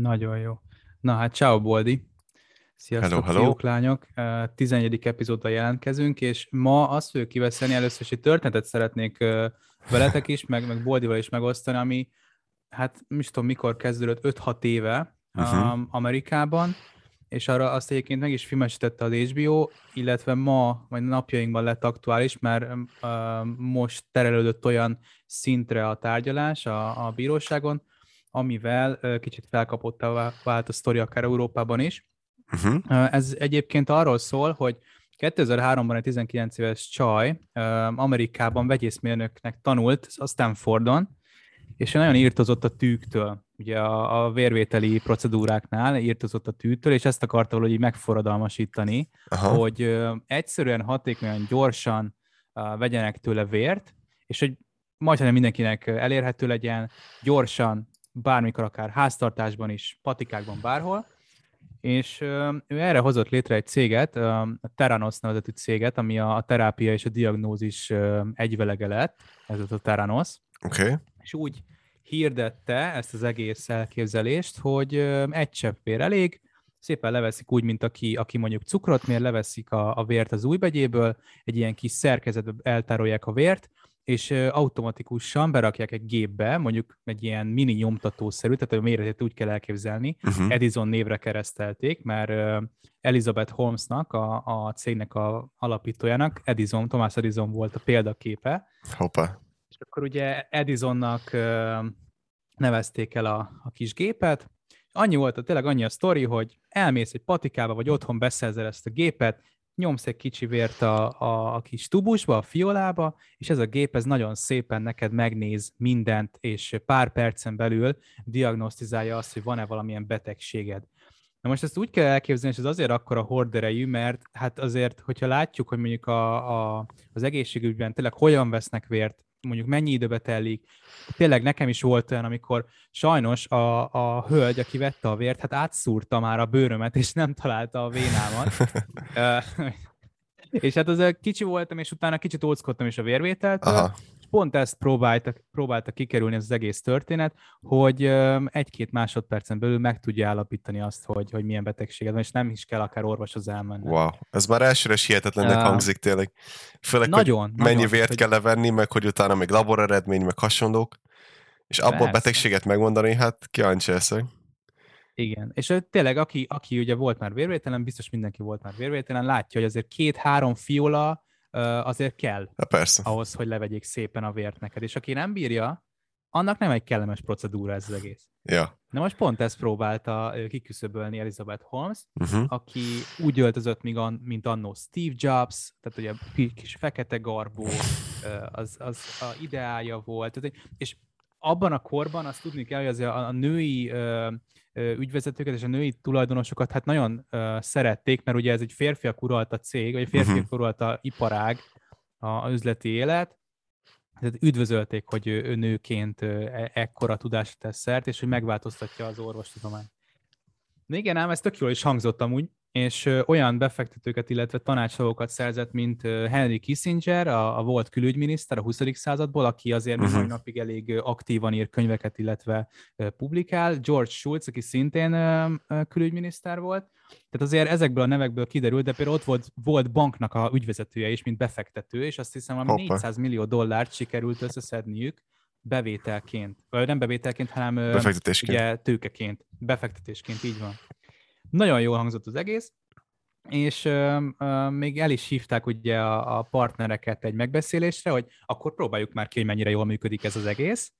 Nagyon jó. Na hát, ciao Boldi! Sziasztok, hello, hello. fiúk, lányok! 11. epizódra jelentkezünk, és ma azt fogjuk kiveszeni, először is egy történetet szeretnék veletek is, meg, meg Boldival is megosztani, ami hát nem is tudom mikor kezdődött, 5-6 éve uh-huh. Amerikában, és arra azt egyébként meg is filmesítette az HBO, illetve ma, vagy napjainkban lett aktuális, mert uh, most terelődött olyan szintre a tárgyalás a, a bíróságon, amivel kicsit felkapottá vált a sztori akár Európában is. Uh-huh. Uh, ez egyébként arról szól, hogy 2003-ban egy 19 éves csaj Amerikában vegyészmérnöknek tanult a Stanfordon, és nagyon írtozott a tűktől, ugye a, a vérvételi procedúráknál írtozott a tűtől, és ezt akarta valahogy megforradalmasítani, Aha. hogy ö, egyszerűen, hatékonyan, gyorsan ö, vegyenek tőle vért, és hogy majdnem mindenkinek elérhető legyen, gyorsan, bármikor, akár háztartásban is, patikákban, bárhol, és ő erre hozott létre egy céget, a Teranos nevezetű céget, ami a, terápia és a diagnózis egyvelege lett, ez a Teranos. Oké. Okay és úgy hirdette ezt az egész elképzelést, hogy egy csepp vér elég, szépen leveszik úgy, mint aki, aki mondjuk cukrot mér, leveszik a, a vért az újbegyéből, egy ilyen kis szerkezetbe eltárolják a vért, és automatikusan berakják egy gépbe, mondjuk egy ilyen mini nyomtatószerű, tehát a méretét úgy kell elképzelni, uh-huh. Edison névre keresztelték, mert Elizabeth Holmesnak, a, a cégnek a alapítójának, Edison, Thomas Edison volt a példaképe. Hoppá és akkor ugye Edisonnak nevezték el a, a kis gépet, annyi volt, tényleg annyi a sztori, hogy elmész egy patikába, vagy otthon beszerzel ezt a gépet, nyomsz egy kicsi vért a, a, a kis tubusba, a fiolába, és ez a gép ez nagyon szépen neked megnéz mindent, és pár percen belül diagnosztizálja azt, hogy van-e valamilyen betegséged. Na most ezt úgy kell elképzelni, és ez azért akkora horderejű, mert hát azért, hogyha látjuk, hogy mondjuk a, a, az egészségügyben tényleg hogyan vesznek vért, mondjuk mennyi időbe telik. Tényleg nekem is volt olyan, amikor sajnos a, a hölgy, aki vette a vért, hát átszúrta már a bőrömet, és nem találta a vénámat. és hát az kicsi voltam, és utána kicsit óckodtam is a vérvételtől, Aha pont ezt próbálta, próbálta kikerülni ez az egész történet, hogy egy-két másodpercen belül meg tudja állapítani azt, hogy, hogy milyen betegséged van, és nem is kell akár orvoshoz elmenni. Wow, ez már elsőre is hihetetlennek uh, hangzik tényleg. Főleg, nagyon, hogy nagyon, mennyi vért hogy... kell levenni, meg hogy utána még laboreredmény, meg hasonlók, és abból betegséget megmondani, hát kíváncsi leszek. Igen, és tényleg, aki, aki ugye volt már vérvételen, biztos mindenki volt már vérvételen, látja, hogy azért két-három fiola azért kell ha persze. ahhoz, hogy levegyék szépen a vért neked. És aki nem bírja, annak nem egy kellemes procedúra ez az egész. Ja. Na most pont ezt próbálta kiküszöbölni Elizabeth Holmes, uh-huh. aki úgy öltözött, mint annó Steve Jobs, tehát ugye kis fekete garbó, az, az a ideája volt. És abban a korban azt tudni kell, hogy az a, a női ügyvezetőket és a női tulajdonosokat hát nagyon uh, szerették, mert ugye ez egy férfiak uralta cég, vagy férfiak uh-huh. uralta iparág, a, a üzleti élet, tehát üdvözölték, hogy ő, ő nőként e, ekkora tudásra tesz szert, és hogy megváltoztatja az orvostudományt. Igen, ám ez tök jól is hangzott amúgy, és olyan befektetőket, illetve tanácsadókat szerzett, mint Henry Kissinger, a, a volt külügyminiszter a 20. századból, aki azért uh-huh. mai napig elég aktívan ír könyveket, illetve publikál, George Shultz, aki szintén külügyminiszter volt, tehát azért ezekből a nevekből kiderült, de például ott volt, volt banknak a ügyvezetője is, mint befektető, és azt hiszem, hogy 400 millió dollárt sikerült összeszedniük bevételként, vagy nem bevételként, hanem. Ugye, tőkeként, befektetésként, így van. Nagyon jól hangzott az egész, és uh, uh, még el is hívták ugye a, a partnereket egy megbeszélésre, hogy akkor próbáljuk már ki, hogy mennyire jól működik ez az egész.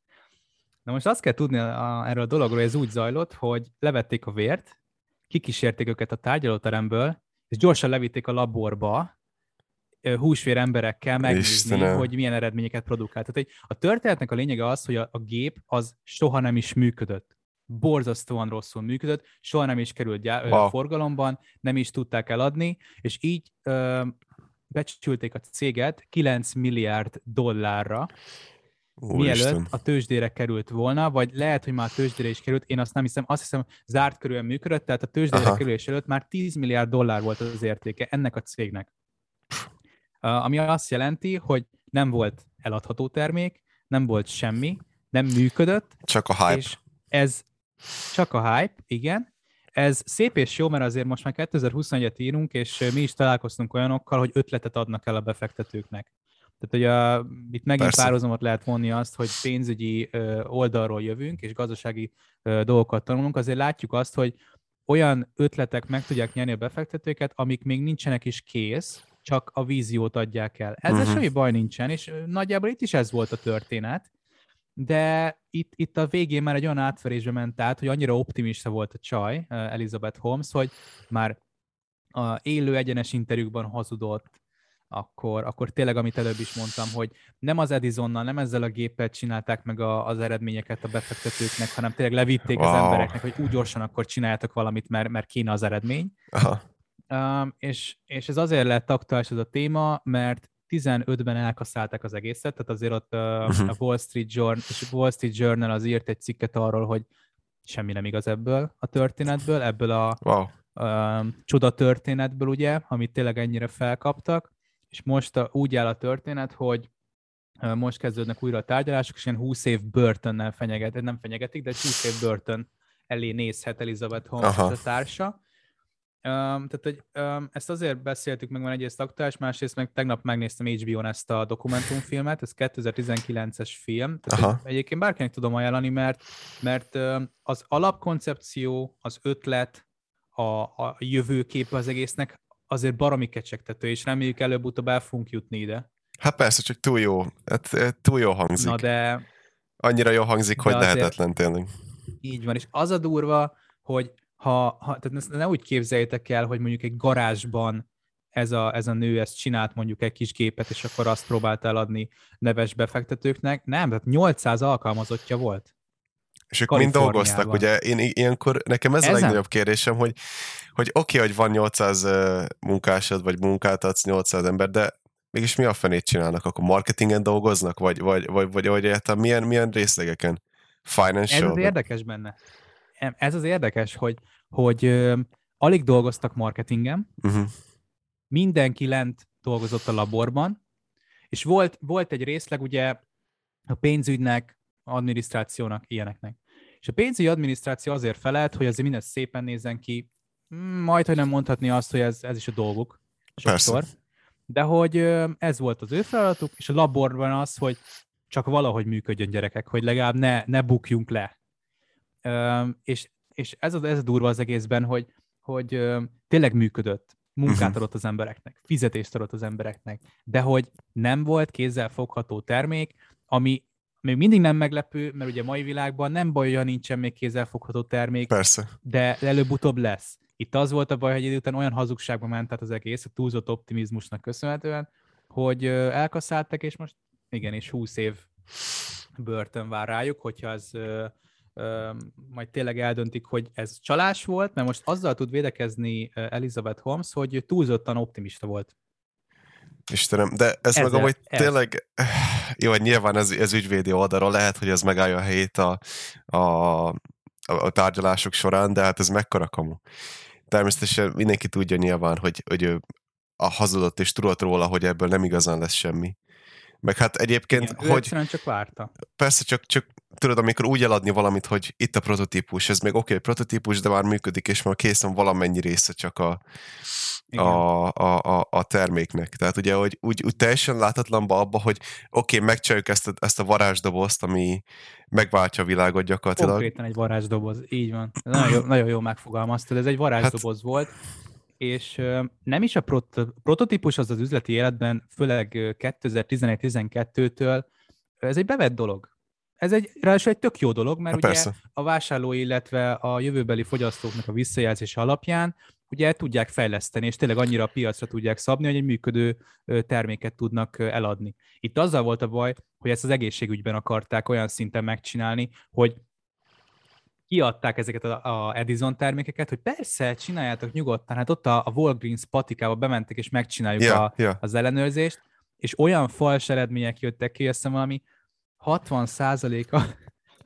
Na most azt kell tudni a, erről a dologról, hogy ez úgy zajlott, hogy levették a vért, kikísérték őket a tárgyalóteremből, és gyorsan levitték a laborba, húsvér emberekkel megnézni, Istenem. hogy milyen eredményeket produkált. Tehát a történetnek a lényege az, hogy a, a gép az soha nem is működött borzasztóan rosszul működött, soha nem is került gyá- wow. forgalomban, nem is tudták eladni, és így ö, becsülték a céget 9 milliárd dollárra, Úr mielőtt Isten. a tőzsdére került volna, vagy lehet, hogy már a tőzsdére is került, én azt nem hiszem, azt hiszem zárt körülön működött, tehát a tőzsdére Aha. kerülés előtt már 10 milliárd dollár volt az értéke ennek a cégnek. Uh, ami azt jelenti, hogy nem volt eladható termék, nem volt semmi, nem működött. Csak a hype. És ez Csak a hype, igen. Ez szép és jó, mert azért most már 2021-et írunk, és mi is találkoztunk olyanokkal, hogy ötletet adnak el a befektetőknek. Tehát, hogy a, itt megint Persze. párhuzamot lehet vonni azt, hogy pénzügyi ö, oldalról jövünk, és gazdasági ö, dolgokat tanulunk, azért látjuk azt, hogy olyan ötletek meg tudják nyerni a befektetőket, amik még nincsenek is kész, csak a víziót adják el. Ezzel uh-huh. semmi baj nincsen, és nagyjából itt is ez volt a történet, de itt, itt a végén már egy olyan átverésbe ment át, hogy annyira optimista volt a csaj, Elizabeth Holmes, hogy már a élő egyenes interjúkban hazudott, akkor, akkor tényleg, amit előbb is mondtam, hogy nem az Edisonnal, nem ezzel a géppel csinálták meg a, az eredményeket a befektetőknek, hanem tényleg levitték wow. az embereknek, hogy úgy gyorsan akkor csináljátok valamit, mert, mert kéne az eredmény. Aha. Um, és, és ez azért lett aktuális ez a téma, mert 15-ben elkaszálták az egészet, tehát azért ott uh, uh-huh. a Wall Street, Journal, és Wall Street Journal az írt egy cikket arról, hogy semmi nem igaz ebből a történetből, ebből a wow. uh, csoda történetből, ugye, amit tényleg ennyire felkaptak, és most a, úgy áll a történet, hogy uh, most kezdődnek újra a tárgyalások, és ilyen 20 év börtönnel fenyeget, nem fenyegetik, de 20 év börtön elé nézhet Elizabeth Holmes Aha. a társa, Um, tehát, hogy um, ezt azért beszéltük meg, van egyrészt aktuális, másrészt meg tegnap megnéztem HBO-n ezt a dokumentumfilmet, ez 2019-es film, tehát Aha. egyébként bárkinek tudom ajánlani, mert, mert um, az alapkoncepció, az ötlet, a, a jövőkép az egésznek azért baromi kecsegtető, és reméljük előbb-utóbb el fogunk jutni ide. Hát persze, csak túl jó, hát, hát túl jó hangzik. Na de... Annyira jó hangzik, hogy lehetetlen tényleg. Így van, és az a durva, hogy ha, ha tehát ne úgy képzeljétek el, hogy mondjuk egy garázsban ez a, ez a nő ezt csinált mondjuk egy kis gépet, és akkor azt próbált eladni neves befektetőknek. Nem, tehát 800 alkalmazottja volt. És ők mind dolgoztak, ugye én ilyenkor, nekem ez Ezen? a legnagyobb kérdésem, hogy, hogy oké, okay, hogy van 800 munkásod, vagy munkáltatsz 800 ember, de mégis mi a fenét csinálnak? Akkor marketingen dolgoznak? Vagy, vagy, vagy, vagy, vagy vagy milyen, milyen részlegeken? Financial? Ez az érdekes benne ez az érdekes, hogy, hogy ö, alig dolgoztak marketingen, uh-huh. mindenki lent dolgozott a laborban, és volt, volt egy részleg ugye a pénzügynek, adminisztrációnak, ilyeneknek. És a pénzügyi adminisztráció azért felelt, hogy azért minden szépen nézzen ki, mm, majd, hogy nem mondhatni azt, hogy ez, ez is a dolguk. Sokszor. Persze. De hogy ez volt az ő feladatuk, és a laborban az, hogy csak valahogy működjön gyerekek, hogy legalább ne, ne bukjunk le és, és ez, az, ez a durva az egészben, hogy, hogy tényleg működött, munkát uh-huh. adott az embereknek, fizetést adott az embereknek, de hogy nem volt kézzel fogható termék, ami még mindig nem meglepő, mert ugye mai világban nem baj, hogy nincsen még kézzelfogható termék, Persze. de előbb-utóbb lesz. Itt az volt a baj, hogy idő után olyan hazugságba ment át az egész, a túlzott optimizmusnak köszönhetően, hogy elkaszáltak, és most igen, és 20 év börtön vár rájuk, hogyha ez majd tényleg eldöntik, hogy ez csalás volt, mert most azzal tud védekezni Elizabeth Holmes, hogy túlzottan optimista volt. Istenem, de ez Ezzel, meg amúgy ez. tényleg, jó, nyilván ez, ez ügyvédi oldalra lehet, hogy ez megállja a helyét a, a, a tárgyalások során, de hát ez mekkora kamu. Természetesen mindenki tudja nyilván, hogy, hogy ő a hazudott és tudott róla, hogy ebből nem igazán lesz semmi. Meg hát egyébként, Igen, hogy... csak várta. Persze, csak, csak tudod, amikor úgy eladni valamit, hogy itt a prototípus, ez még oké, okay, prototípus, de már működik, és már készen valamennyi része csak a, a, a, a, a terméknek. Tehát ugye, hogy úgy, úgy teljesen láthatlanba abba, hogy oké, okay, megcsináljuk ezt a, ezt a varázsdobozt, ami megváltja a világot gyakorlatilag. Konkrétan egy varázsdoboz, így van. Nagyon jó, nagyon jó megfogalmaztad, ez egy varázsdoboz hát, volt, és nem is a prot- prototípus az az üzleti életben, főleg 2011-12-től, ez egy bevett dolog. Ez egy, ráadásul egy tök jó dolog, mert ha, ugye persze. a vásárló, illetve a jövőbeli fogyasztóknak a visszajelzése alapján ugye tudják fejleszteni, és tényleg annyira a piacra tudják szabni, hogy egy működő terméket tudnak eladni. Itt azzal volt a baj, hogy ezt az egészségügyben akarták olyan szinten megcsinálni, hogy kiadták ezeket a, a Edison termékeket, hogy persze, csináljátok nyugodtan, hát ott a, a Walgreens patikába bementek, és megcsináljuk yeah, a, yeah. az ellenőrzést, és olyan fals eredmények jöttek ki, azt valami 60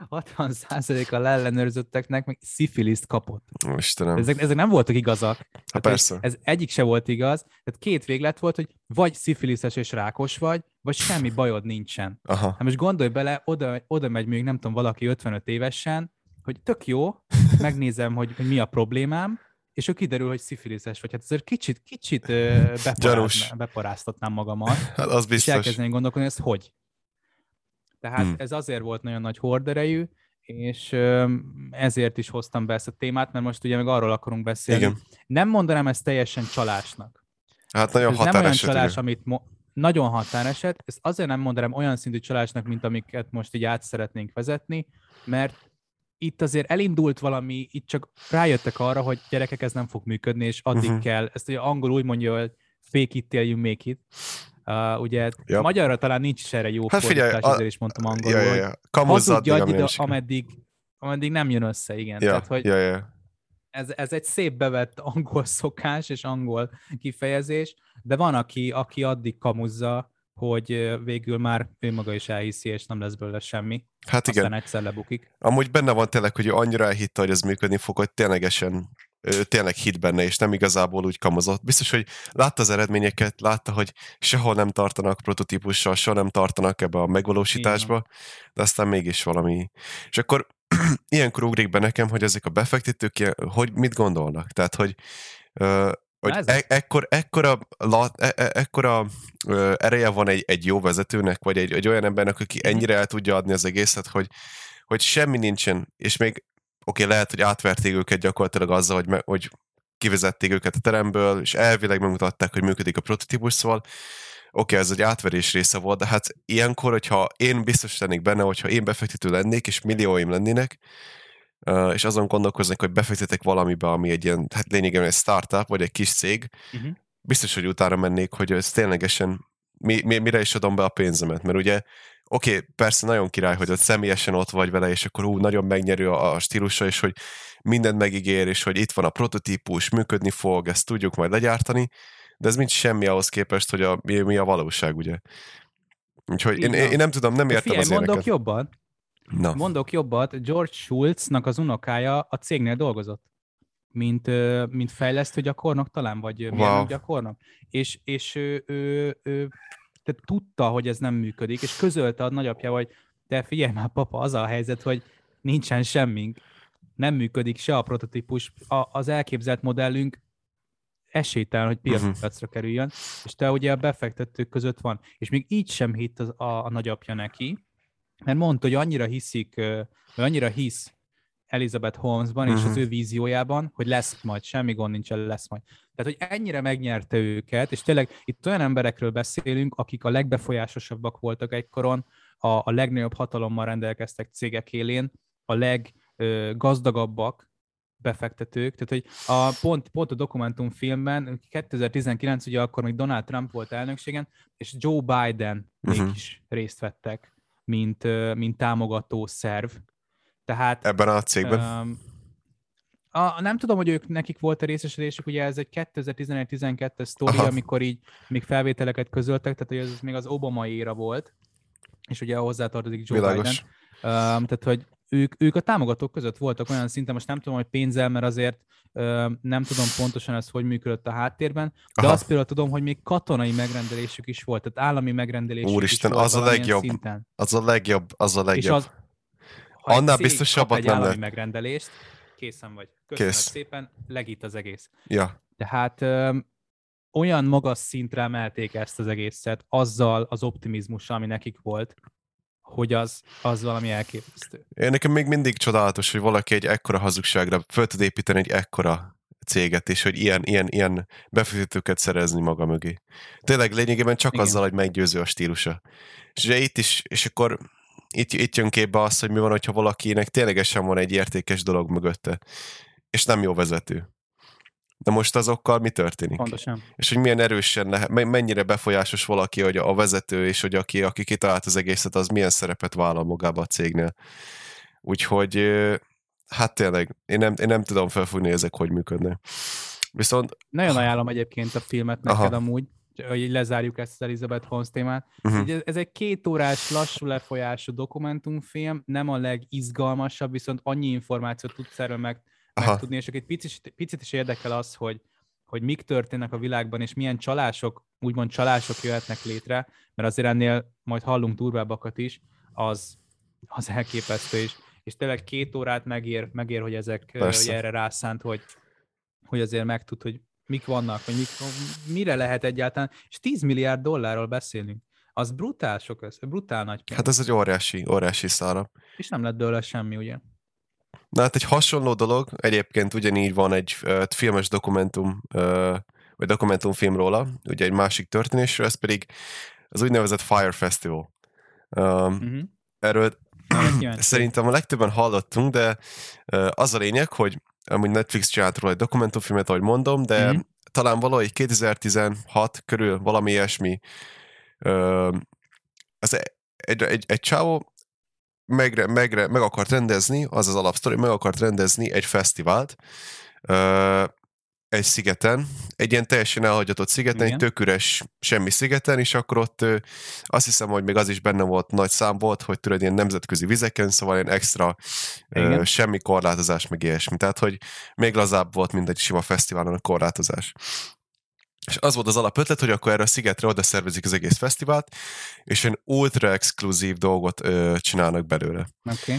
a 60% a leellenőrzötteknek meg szifiliszt kapott. Istenem. Ezek, ezek nem voltak igazak. Ha persze. Ez egyik se volt igaz. Tehát két véglet volt, hogy vagy szifiliszes és rákos vagy, vagy semmi bajod nincsen. Aha. Hát most gondolj bele, oda, oda megy még nem tudom, valaki 55 évesen, hogy tök jó, megnézem, hogy, hogy mi a problémám, és ő kiderül, hogy szifiliszes vagy. Hát azért kicsit, kicsit beparáz, beparáztatnám magamat. Hát az biztos. És elkezdeni gondolkodni, ez hogy? Tehát hmm. ez azért volt nagyon nagy horderejű, és ezért is hoztam be ezt a témát, mert most ugye meg arról akarunk beszélni. Igen. Nem mondanám ezt teljesen csalásnak. Hát nagyon ez nem olyan csalás, igen. amit mo- nagyon határeset, ezt azért nem mondanám olyan szintű csalásnak, mint amiket most így át szeretnénk vezetni, mert itt azért elindult valami, itt csak rájöttek arra, hogy gyerekek, ez nem fog működni, és addig uh-huh. kell, ezt ugye angol úgy mondja, hogy fake it till you make it. Uh, ugye yep. magyarra talán nincs is erre jó hát figyelj, fordítás, a... ezért is mondtam angolul, ja, ja, ja. hazudj addig, ameddig, ameddig nem jön össze, igen. Ja, Tehát, hogy ja, ja. Ez, ez egy szép bevett angol szokás és angol kifejezés, de van, aki, aki addig kamuzza, hogy végül már ő maga is elhiszi, és nem lesz belőle semmi. Hát igen. Aztán egyszer lebukik. Amúgy benne van tényleg, hogy ő annyira elhitte, hogy ez működni fog, hogy ténylegesen ő tényleg hit benne, és nem igazából úgy kamozott. Biztos, hogy látta az eredményeket, látta, hogy sehol nem tartanak prototípussal, soha nem tartanak ebbe a megvalósításba, Igen. de aztán mégis valami. És akkor ilyenkor ugrik be nekem, hogy ezek a befektetők, hogy mit gondolnak. Tehát, hogy hogy e- ekkor, ekkora, la, e- e- ekkora ö, ereje van egy, egy jó vezetőnek, vagy egy, egy olyan embernek, aki ennyire el tudja adni az egészet, hogy, hogy semmi nincsen, és még oké, okay, lehet, hogy átverték őket gyakorlatilag azzal, hogy, me, hogy kivezették őket a teremből, és elvileg megmutatták, hogy működik a prototípus, szóval oké, okay, ez egy átverés része volt, de hát ilyenkor, hogyha én biztos lennék benne, hogyha én befektető lennék, és millióim lennének, és azon gondolkoznak, hogy befektetek valamibe, ami egy ilyen, hát lényegében egy startup, vagy egy kis cég, uh-huh. biztos, hogy utána mennék, hogy ez ténylegesen mi, mi, mire is adom be a pénzemet, mert ugye oké, okay, persze nagyon király, hogy ott személyesen ott vagy vele, és akkor hú, nagyon megnyerő a, a stílusa, és hogy mindent megígér, és hogy itt van a prototípus, működni fog, ezt tudjuk majd legyártani, de ez mind semmi ahhoz képest, hogy a, mi, mi a valóság, ugye. Úgyhogy én, én, én nem tudom, nem értem figyelj, az mondok jobban. Na. Mondok jobbat, George Schultznak az unokája a cégnél dolgozott, mint, mint fejlesztő gyakornok talán, vagy wow. mérnök gyakornok. És, és ő, ő, ő tehát tudta, hogy ez nem működik, és közölte a nagyapja, hogy te figyelj már, papa, az a helyzet, hogy nincsen semmink, nem működik se a prototípus, a, az elképzelt modellünk esélytelen, hogy piacra uh-huh. kerüljön, és te ugye a befektetők között van, és még így sem hitt az, a, a nagyapja neki, mert mondta, hogy annyira hiszik, vagy annyira hisz Elizabeth Holmesban uh-huh. és az mhm. ő víziójában, hogy lesz majd, semmi gond nincs, lesz majd. Tehát, hogy ennyire megnyerte őket, és tényleg itt olyan emberekről beszélünk, akik a legbefolyásosabbak voltak egykoron, a, a legnagyobb hatalommal rendelkeztek cégek élén, a leggazdagabbak, befektetők, tehát hogy a, pont, pont a dokumentumfilmben, 2019, ugye akkor még Donald Trump volt elnökségen, és Joe Biden uh-huh. is részt vettek mint, mint támogató szerv. Tehát, Ebben a cégben? Um, a, nem tudom, hogy ők nekik volt a részesedésük, ugye ez egy 2011-12-es sztori, Aha. amikor így még felvételeket közöltek, tehát hogy ez még az Obama éra volt, és ugye hozzátartozik Joe Világos. Biden. Um, tehát, hogy ők, ők a támogatók között voltak olyan szinten, most nem tudom, hogy pénzzel, mert azért ö, nem tudom pontosan ez hogy működött a háttérben, de Aha. azt például tudom, hogy még katonai megrendelésük is volt, tehát állami megrendelésük Úristen, is volt az a legjobb, szinten. az a legjobb, az a legjobb. És az, Annál biztosabbat nem lehet. megrendelést, készen vagy. Köszönöm Kész. szépen, legít az egész. Ja. Tehát ö, olyan magas szintre emelték ezt az egészet, azzal az optimizmussal, ami nekik volt, hogy az, az valami elképesztő. Én nekem még mindig csodálatos, hogy valaki egy ekkora hazugságra föl tud építeni egy ekkora céget, és hogy ilyen, ilyen, ilyen befektetőket szerezni maga mögé. Tényleg lényegében csak Igen. azzal, hogy meggyőző a stílusa. És ugye itt is, és akkor itt, itt jön képbe az, hogy mi van, hogyha valakinek ténylegesen van egy értékes dolog mögötte, és nem jó vezető. De most azokkal mi történik? Pontosan. És hogy milyen erősen lehet, mennyire befolyásos valaki, hogy a vezető, és hogy aki, aki kitalált az egészet, az milyen szerepet vállal magába a cégnél. Úgyhogy hát tényleg, én nem, én nem tudom felfogni, ezek hogy működnek. Viszont... Nagyon ajánlom egyébként a filmet neked Aha. amúgy, hogy lezárjuk ezt az Elizabeth Holmes témát. Uh-huh. Ez, ez egy két órás, lassú lefolyású dokumentumfilm, nem a legizgalmasabb, viszont annyi információt tudsz erről meg megtudni, és egy picit, picit is érdekel az, hogy, hogy mik történnek a világban, és milyen csalások, úgymond csalások jöhetnek létre, mert azért ennél majd hallunk durvábbakat is, az, az elképesztő is. és tényleg két órát megér, megér hogy ezek hogy erre rászánt, hogy, hogy azért megtud, hogy mik vannak, vagy mik, mire lehet egyáltalán, és 10 milliárd dollárról beszélünk. Az brutál sok össze, brutál nagy pénz. Hát ez egy óriási, óriási szára. És nem lett belőle semmi, ugye? Na hát egy hasonló dolog, egyébként ugyanígy van egy uh, filmes dokumentum, uh, vagy dokumentumfilm róla, ugye egy másik történésről, ez pedig az úgynevezett Fire Festival. Um, uh-huh. Erről szerintem a legtöbben hallottunk, de uh, az a lényeg, hogy amúgy Netflix csinált róla egy dokumentumfilmet, ahogy mondom, de uh-huh. talán valahogy 2016 körül valami ilyesmi uh, az egy, egy, egy, egy csávó megre, megre, meg akart rendezni, az az alapsztori, meg akart rendezni egy fesztivált, uh, egy szigeten, egy ilyen teljesen elhagyatott szigeten, Igen. egy tök üres semmi szigeten, és akkor ott azt hiszem, hogy még az is benne volt, nagy szám volt, hogy tudod, ilyen nemzetközi vizeken, szóval ilyen extra ö, semmi korlátozás, meg ilyesmi. Tehát, hogy még lazább volt, mint egy sima fesztiválon a korlátozás. És az volt az alapötlet, hogy akkor erre a szigetre oda szervezik az egész fesztivált, és egy ultra exkluzív dolgot ö, csinálnak belőle. Okay.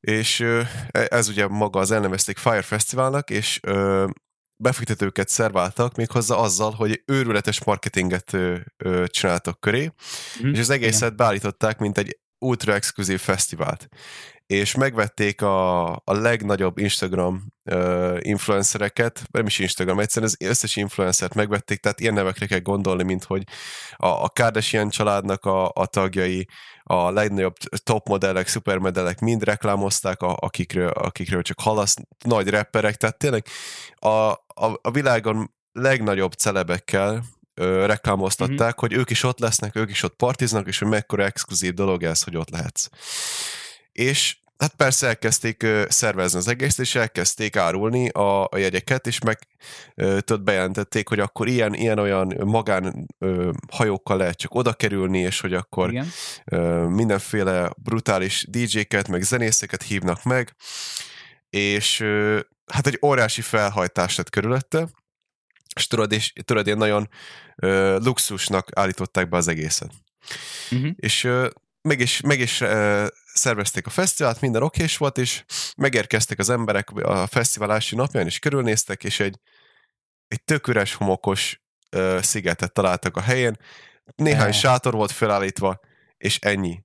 És ö, e, ez ugye maga az elnevezték Fire Festivalnak, és ö, befektetőket szerváltak méghozzá azzal, hogy őrületes marketinget ö, ö, csináltak köré, mm, és az egészet igen. beállították, mint egy ultra exkluzív fesztivált és megvették a, a legnagyobb Instagram uh, influencereket, nem is Instagram, egyszerűen az összes influencert megvették, tehát ilyen nevekre kell gondolni, mint hogy a, a Kardashian családnak a, a tagjai, a legnagyobb top modellek, szupermodellek mind reklámozták, a, akikről, akikről csak hallasz, nagy rapperek, tehát tényleg a, a, a világon legnagyobb celebekkel ö, reklámoztatták, mm-hmm. hogy ők is ott lesznek, ők is ott partiznak, és hogy mekkora exkluzív dolog ez, hogy ott lehetsz és hát persze elkezdték szervezni az egészet, és elkezdték árulni a, a jegyeket, és meg tudod bejelentették, hogy akkor ilyen, ilyen olyan magán ö, hajókkal lehet csak oda kerülni, és hogy akkor Igen. ö, mindenféle brutális DJ-ket, meg zenészeket hívnak meg, és ö, hát egy óriási felhajtás lett körülötte, és tudod, és, tudod ilyen nagyon ö, luxusnak állították be az egészet. Uh-huh. És ö, meg is, meg is uh, szervezték a fesztivált, minden okés volt, és megérkeztek az emberek a fesztivál első napján, és körülnéztek, és egy, egy tök üres, homokos uh, szigetet találtak a helyén. Néhány eh. sátor volt felállítva, és ennyi.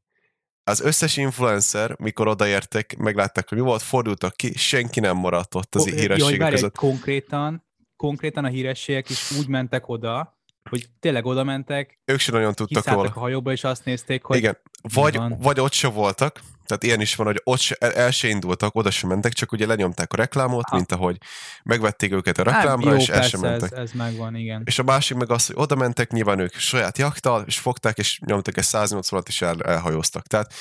Az összes influencer, mikor odaértek, meglátták, hogy mi volt, fordultak ki, senki nem maradt ott az hírességek között. Konkrétan, konkrétan a hírességek is úgy mentek oda, hogy tényleg oda mentek, ők sem nagyon tudtak róla. a hajóba, és azt nézték, hogy Igen, vagy, vagy ott se voltak, tehát ilyen is van, hogy ott se, el se indultak, oda sem mentek, csak ugye lenyomták a reklámot, ha. mint ahogy megvették őket a hát, reklámra, hát, és el sem mentek. Ez, ez megvan, igen. És a másik meg az, hogy oda mentek, nyilván ők saját jaktal, és fogták, és nyomtak egy 180 és el, elhajóztak. Tehát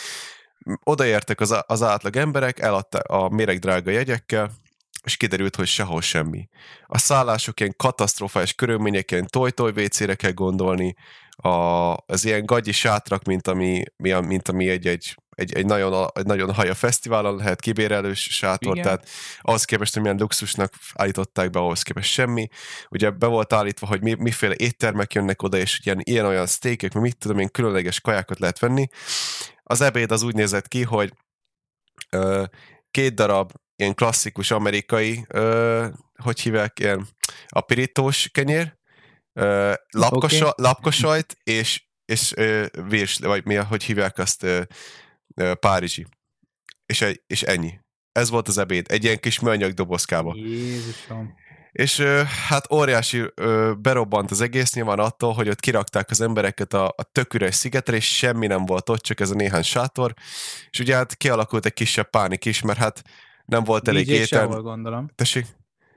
odaértek az, az átlag emberek, eladták a méregdrága jegyekkel, és kiderült, hogy sehol semmi. A szállások ilyen katasztrofális körülmények, ilyen toj-toj WC-re kell gondolni, a, az ilyen gagyi sátrak, mint ami, mint ami egy, egy, egy, egy, nagyon, egy nagyon haja fesztiválon lehet kibérelős sátor, Igen. tehát ahhoz képest, hogy milyen luxusnak állították be, ahhoz képest semmi. Ugye be volt állítva, hogy mi, miféle éttermek jönnek oda, és ilyen, ilyen-olyan steakek, mit tudom én, különleges kajákat lehet venni. Az ebéd az úgy nézett ki, hogy ö, két darab ilyen klasszikus amerikai, ö, hogy hívják, ilyen apirítós kenyér, ö, lapkasa, okay. lapkasajt, és, és ö, virs, vagy mi, hogy hívják azt, ö, ö, párizsi. És, és ennyi. Ez volt az ebéd. Egy ilyen kis műanyag dobozkába. Jézusom. És ö, hát óriási ö, berobbant az egész nyilván attól, hogy ott kirakták az embereket a, a tök üres szigetre, és semmi nem volt ott, csak ez a néhány sátor. És ugye hát kialakult egy kisebb pánik is, mert hát nem volt elég DJ étel. gondolom. Tessék?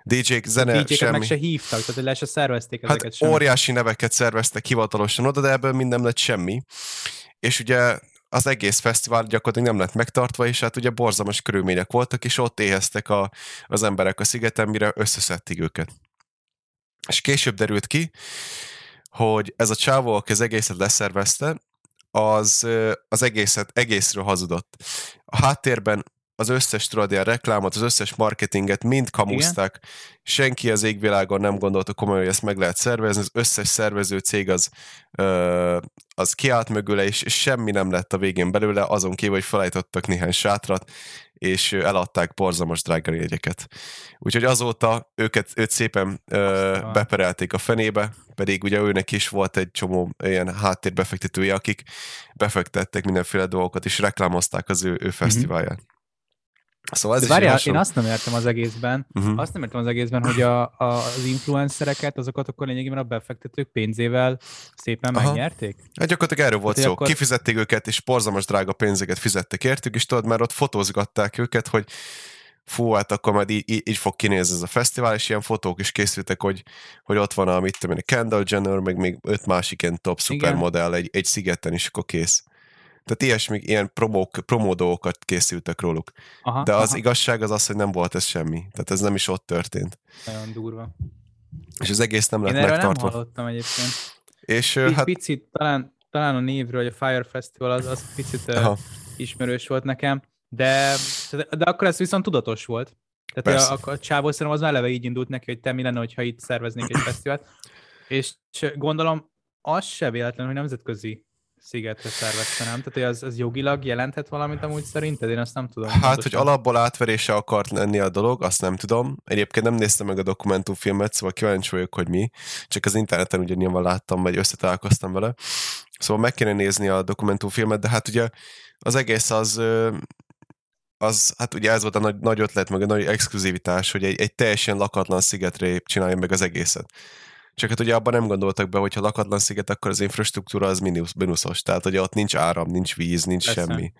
DJ-k, zene, DJ semmi. meg se hívtak, tehát le se szervezték hát ezeket semmi. óriási neveket szerveztek hivatalosan oda, de ebből mind nem lett semmi. És ugye az egész fesztivál gyakorlatilag nem lett megtartva, és hát ugye borzalmas körülmények voltak, és ott éheztek a, az emberek a szigeten, mire összeszedték őket. És később derült ki, hogy ez a csávó, aki az egészet leszervezte, az, az egészet egészről hazudott. A háttérben az összes tudod, ilyen reklámot, az összes marketinget mind kamuszták. Igen? Senki az égvilágon nem gondolta komolyan, hogy ezt meg lehet szervezni. Az összes szervező cég az, ö, az kiállt mögüle, és, és semmi nem lett a végén belőle, azon kívül, hogy felállítottak néhány sátrat, és eladták borzalmas drága jegyeket. Úgyhogy azóta őket, őt szépen ö, beperelték a fenébe, pedig ugye őnek is volt egy csomó ilyen háttérbefektetője, akik befektettek mindenféle dolgokat, és reklámozták az ő, ő fesztiválját. Mm-hmm. Szóval ez várjál, én azt nem értem az egészben, uh-huh. azt nem értem az egészben, hogy a, a, az influencereket, azokat akkor lényegében a befektetők pénzével szépen Aha. megnyerték? Hát gyakorlatilag erről volt hát, szó. Akkor... Kifizették őket, és porzamos drága pénzeket fizettek értük, és tudod, már ott fotózgatták őket, hogy fú, hát akkor majd így, így, fog kinézni ez a fesztivál, és ilyen fotók is készültek, hogy, hogy ott van a, mit tudom én, Kendall Jenner, meg még öt másik ilyen top szupermodell egy, egy szigeten, és akkor kész. Tehát ilyesmi, ilyen promók, promó dolgokat készültek róluk. Aha, De az aha. igazság az az, hogy nem volt ez semmi. Tehát ez nem is ott történt. Nagyon durva. És az egész nem lett Én megtartva. nem hallottam egyébként. És P- hát... Picit, talán, talán a névről, hogy a Fire Festival, az, az picit aha. ismerős volt nekem, de, de akkor ez viszont tudatos volt. Tehát a, a, a csávó szerintem az eleve így indult neki, hogy te mi lenne, hogyha itt szerveznék egy fesztivált. És gondolom, az se véletlen, hogy nemzetközi szigetre szervezte, nem? Tehát az, az jogilag jelenthet valamit amúgy szerinted? Én azt nem tudom. Hát, pontosan. hogy alapból átverése akart lenni a dolog, azt nem tudom. Egyébként nem néztem meg a dokumentumfilmet, szóval kíváncsi vagyok, hogy mi. Csak az interneten ugye nyilván láttam, vagy összetalálkoztam vele. Szóval meg kéne nézni a dokumentumfilmet, de hát ugye az egész az az, hát ugye ez volt a nagy, nagy ötlet, meg a nagy exkluzivitás, hogy egy, egy teljesen lakatlan szigetre csinálja meg az egészet. Csak hát ugye abban nem gondoltak be, hogy ha lakatlan sziget, akkor az infrastruktúra az mínusz, mínuszos. Tehát ugye ott nincs áram, nincs víz, nincs Persze. semmi.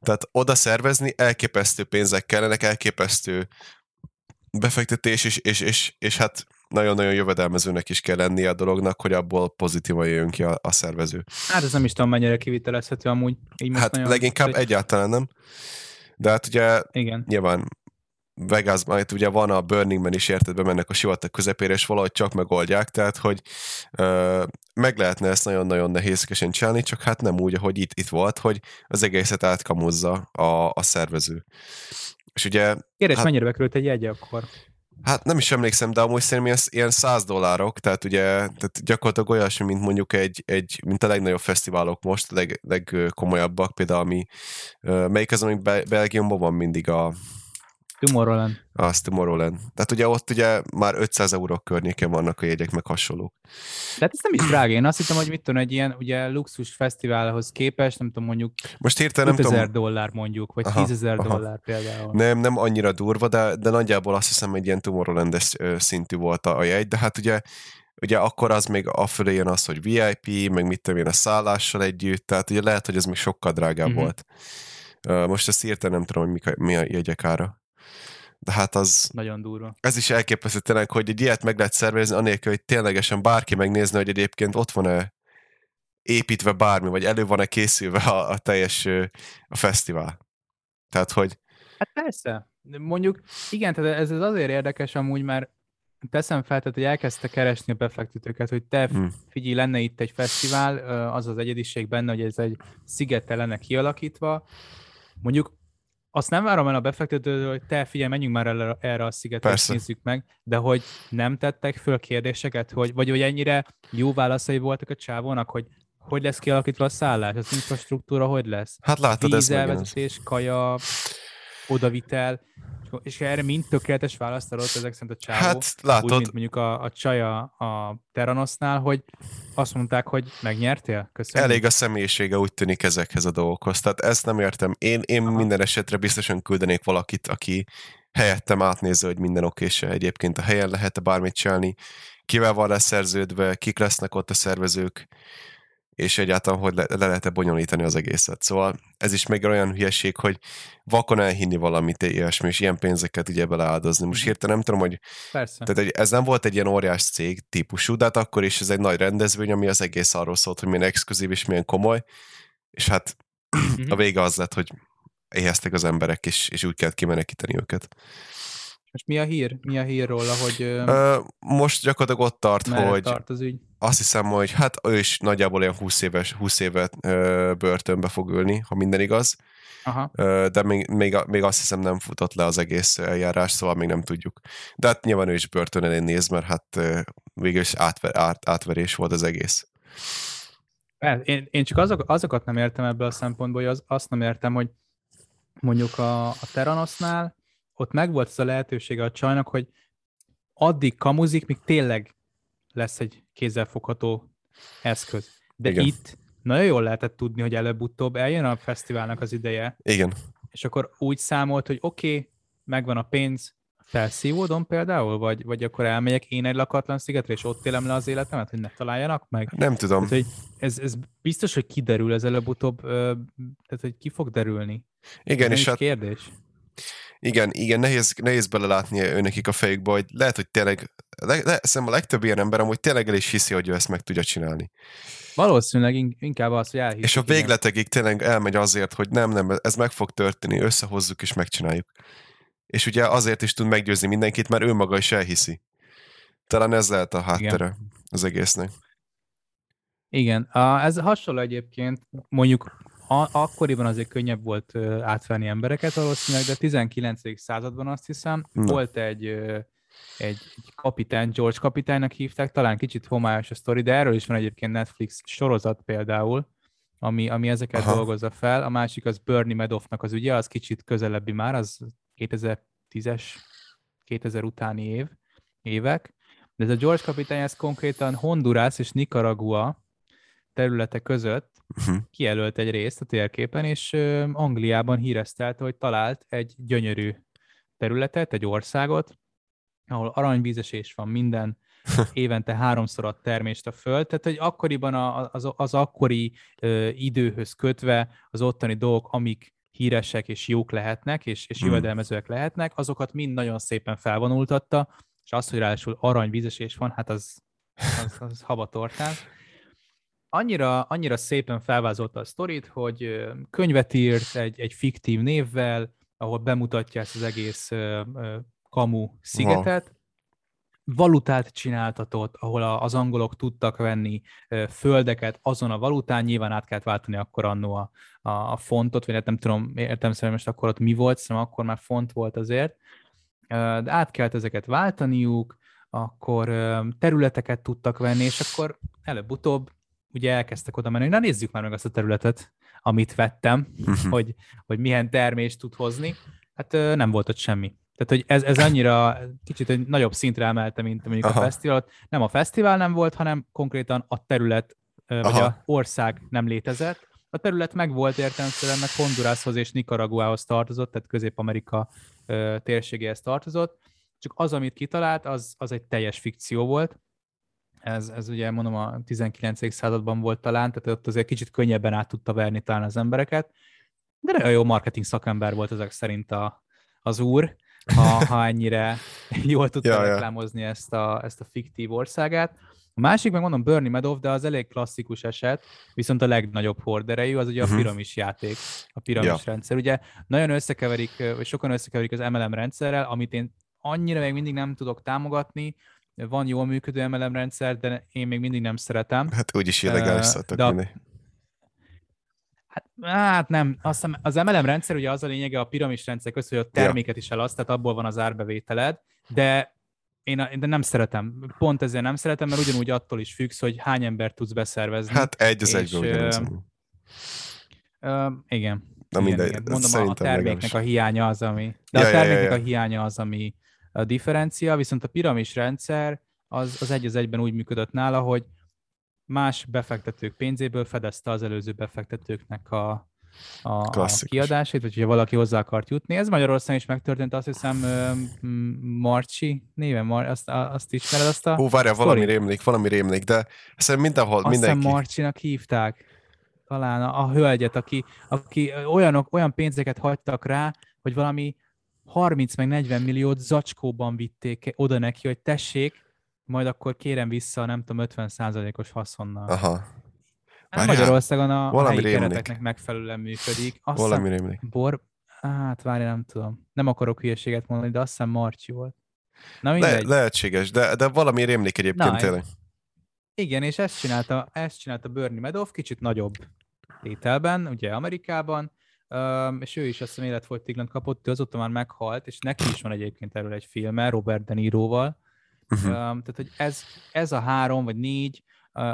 Tehát oda szervezni elképesztő pénzek kellenek, elképesztő befektetés, és, és, és, és hát nagyon-nagyon jövedelmezőnek is kell lennie a dolognak, hogy abból pozitívan jön ki a, a szervező. Hát ez nem is tudom, mennyire kivitelezhető amúgy. Így hát nagyon leginkább hogy... egyáltalán nem. De hát ugye Igen. nyilván Vegas, majd ugye van a Burning Man is, érted, bemennek a sivatag közepére, és valahogy csak megoldják, tehát hogy ö, meg lehetne ezt nagyon-nagyon nehézkesen csinálni, csak hát nem úgy, ahogy itt, itt volt, hogy az egészet átkamuzza a, a szervező. És ugye... Kérdés, hát, mennyire bekerült egy jegy akkor? Hát nem is emlékszem, de amúgy szerintem ilyen, ilyen 100 dollárok, tehát ugye tehát gyakorlatilag olyasmi, mint mondjuk egy, egy mint a legnagyobb fesztiválok most, a leg, legkomolyabbak, például ami, melyik az, ami Belgiumban van mindig a, Tomorrowland. Az Tomorrowland. Tehát ugye ott ugye már 500 euró környéken vannak a jegyek, meg hasonlók. Tehát ez nem is drága. Én azt hittem, hogy mit tudom, egy ilyen ugye luxus fesztiválhoz képest, nem tudom, mondjuk Most hirtelen nem tudom... dollár mondjuk, vagy 10 ezer dollár például. Nem, nem annyira durva, de, de nagyjából azt hiszem, egy ilyen tomorrowland szintű volt a, jegy, de hát ugye ugye akkor az még fölé jön az, hogy VIP, meg mit tudom én a szállással együtt, tehát ugye lehet, hogy ez még sokkal drágább uh-huh. volt. Most ezt hirtelen nem tudom, hogy mi a jegyek ára. De hát az... Nagyon durva. Ez is elképesztő tényleg, hogy egy ilyet meg lehet szervezni, anélkül, hogy ténylegesen bárki megnézne, hogy egyébként ott van-e építve bármi, vagy elő van-e készülve a, a teljes a fesztivál. Tehát, hogy... Hát persze. Mondjuk, igen, tehát ez, ez azért érdekes amúgy, mert teszem fel, tehát, hogy elkezdte keresni a befektetőket, hogy te hmm. figyelj, lenne itt egy fesztivál, az az egyediség benne, hogy ez egy szigettel lenne kialakítva. Mondjuk azt nem várom el a befektetőtől, hogy te figyelj, menjünk már el erre a szigetre, és nézzük meg, de hogy nem tettek föl kérdéseket, hogy, vagy hogy ennyire jó válaszai voltak a csávónak, hogy hogy lesz kialakítva a szállás, az infrastruktúra hogy lesz? Hát látod, ez Vízelvezetés, kaja, odavitel, és erre mind tökéletes választ adott ezek szerint a csávó. Hát látod. Úgy, mint mondjuk a, a csaja a Teranosnál, hogy azt mondták, hogy megnyertél? Köszönjük. Elég a személyisége úgy tűnik ezekhez a dolgokhoz. Tehát ezt nem értem. Én, én minden esetre biztosan küldenék valakit, aki helyettem átnézze, hogy minden oké, és egyébként a helyen lehet-e bármit csinálni, kivel van leszerződve, kik lesznek ott a szervezők, és egyáltalán, hogy le, le lehet-e bonyolítani az egészet. Szóval ez is még olyan hülyeség, hogy vakon elhinni valamit ilyesmi, és ilyen pénzeket ugye beleáldozni. Most mhm. hirtelen nem tudom, hogy Persze. Tehát ez nem volt egy ilyen óriás cég típusú, de hát akkor is ez egy nagy rendezvény, ami az egész arról szólt, hogy milyen exkluzív és milyen komoly, és hát a mhm. vége az lett, hogy éheztek az emberek, és, és úgy kellett kimenekíteni őket. Most mi a hír? Mi a hír róla, hogy... Ö, most gyakorlatilag ott tart, hogy tart az ügy? azt hiszem, hogy hát ő is nagyjából olyan 20 éves, 20 évet ö, börtönbe fog ülni, ha minden igaz. Aha. de még, még, még azt hiszem nem futott le az egész eljárás, szóval még nem tudjuk. De hát nyilván ő is börtön elé néz, mert hát végül is átver, át, átverés volt az egész. Én, én csak azok, azokat nem értem ebből a szempontból, hogy az, azt nem értem, hogy mondjuk a, a Teranosnál ott megvolt ez a lehetősége a csajnak, hogy addig kamuzik, míg tényleg lesz egy kézzelfogható eszköz. De Igen. itt nagyon jól lehetett tudni, hogy előbb-utóbb eljön a fesztiválnak az ideje. Igen. És akkor úgy számolt, hogy oké, okay, megvan a pénz, felszívódom például, vagy, vagy akkor elmegyek én egy lakatlan szigetre, és ott élem le az életemet, hogy ne találjanak meg? Nem tudom. Tehát, hogy ez, ez biztos, hogy kiderül ez előbb-utóbb, tehát hogy ki fog derülni. Igen, ez és hát, kérdés. Igen, igen, nehéz, nehéz belelátni őnekik a fejükbe, hogy lehet, hogy tényleg, le, le, a legtöbb ilyen ember amúgy tényleg el is hiszi, hogy ő ezt meg tudja csinálni. Valószínűleg inkább az, hogy elhiszik. És a végletekig tényleg elmegy azért, hogy nem, nem, ez meg fog történni, összehozzuk és megcsináljuk. És ugye azért is tud meggyőzni mindenkit, mert ő maga is elhiszi. Talán ez lehet a háttere Igen. az egésznek. Igen, a, ez hasonló egyébként, mondjuk a, akkoriban azért könnyebb volt átvenni embereket valószínűleg, de a 19. században azt hiszem, Na. volt egy, egy, egy kapitány, George kapitánynak hívták, talán kicsit homályos a sztori, de erről is van egyébként Netflix sorozat például, ami, ami ezeket Aha. dolgozza fel. A másik az Bernie Madoffnak az ügye, az kicsit közelebbi már, az 2010-es, 2000 utáni év, évek. De ez a George kapitány, ez konkrétan Honduras és Nicaragua területe között uh-huh. kijelölt egy részt a térképen, és Angliában híreztelte, hogy talált egy gyönyörű területet, egy országot, ahol aranyvízesés van minden, évente háromszor ad termést a föld, tehát hogy akkoriban az, az akkori ö, időhöz kötve az ottani dolgok, amik híresek és jók lehetnek, és, és hmm. jövedelmezőek lehetnek, azokat mind nagyon szépen felvonultatta, és az, hogy ráadásul aranyvízesés van, hát az, az, az habatortán annyira, annyira szépen felvázolta a sztorit, hogy könyvet írt egy, egy fiktív névvel, ahol bemutatja ezt az egész kamu szigetet, valutát csináltatott, ahol az angolok tudtak venni földeket azon a valután, nyilván át kellett váltani akkor annó a, a, a fontot, vagy hát nem tudom, értem szerint most akkor ott mi volt, szerintem akkor már font volt azért, de át kellett ezeket váltaniuk, akkor területeket tudtak venni, és akkor előbb-utóbb ugye elkezdtek oda menni, hogy na nézzük már meg azt a területet, amit vettem, uh-huh. hogy, hogy milyen termést tud hozni. Hát nem volt ott semmi. Tehát, hogy ez, ez annyira kicsit egy nagyobb szintre emelte, mint mondjuk Aha. a fesztivál. Nem a fesztivál nem volt, hanem konkrétan a terület, vagy Aha. a ország nem létezett. A terület meg volt értelemszerűen, meg Hondurashoz és Nicaraguahoz tartozott, tehát Közép-Amerika térségéhez tartozott. Csak az, amit kitalált, az, az egy teljes fikció volt, ez, ez ugye mondom a 19. században volt talán, tehát ott azért kicsit könnyebben át tudta verni talán az embereket, de nagyon jó marketing szakember volt ezek szerint a, az úr, ha, ha ennyire jól tudta ja, reklámozni ja. Ezt, a, ezt a fiktív országát. A másik, meg mondom, Bernie Madoff, de az elég klasszikus eset, viszont a legnagyobb horderejű az ugye a mhm. piramis játék, a piramis ja. rendszer. Ugye nagyon összekeverik, vagy sokan összekeverik az MLM rendszerrel, amit én annyira még mindig nem tudok támogatni, van jól működő MLM rendszer, de én még mindig nem szeretem. Hát úgyis illegális uh, de a, Hát, hát nem, azt hiszem, az MLM rendszer ugye az a lényege a piramis rendszer között, hogy a terméket ja. is elaszt, tehát abból van az árbevételed, de én, de nem szeretem. Pont ezért nem szeretem, mert ugyanúgy attól is függsz, hogy hány ember tudsz beszervezni. Hát egy az egyben ugyanaz. Uh, igen. Na mindegy. Igen. Mondom, a terméknek legalábbis. a hiánya az, ami... De ja, a terméknek ja, ja, ja. a hiánya az, ami, a differencia, viszont a piramis rendszer az, az egy az egyben úgy működött nála, hogy más befektetők pénzéből fedezte az előző befektetőknek a, a, a kiadásait, vagy hogyha valaki hozzá akart jutni. Ez Magyarországon is megtörtént, azt hiszem Marcsi néven, Mar- azt, azt ismered azt a Ó, várjál, valami rémlik, valami rémlik, de szerintem mindenhol azt mindenki. Azt Marcsinak hívták. Talán a, a hölgyet, aki, aki olyanok, olyan pénzeket hagytak rá, hogy valami 30 meg 40 milliót zacskóban vitték oda neki, hogy tessék, majd akkor kérem vissza, nem tudom, 50 százalékos haszonnal. Aha. Hát Magyarországon a valami helyi rémlik. kereteknek megfelelően működik. Azt valami rémlik. Bor... Hát várj, nem tudom. Nem akarok hülyeséget mondani, de azt hiszem Marci volt. Na mindegy. Le, lehetséges, de, de valami rémlik egyébként Na, tényleg. Igen, és ezt csinálta, ezt csinálta Bernie Madoff, kicsit nagyobb tételben, ugye Amerikában, és ő is azt hiszem életfogytiglant kapott, ő azóta már meghalt, és neki is van egyébként erről egy filme, Robert De Niroval. Uh-huh. Tehát, hogy ez, ez a három vagy négy,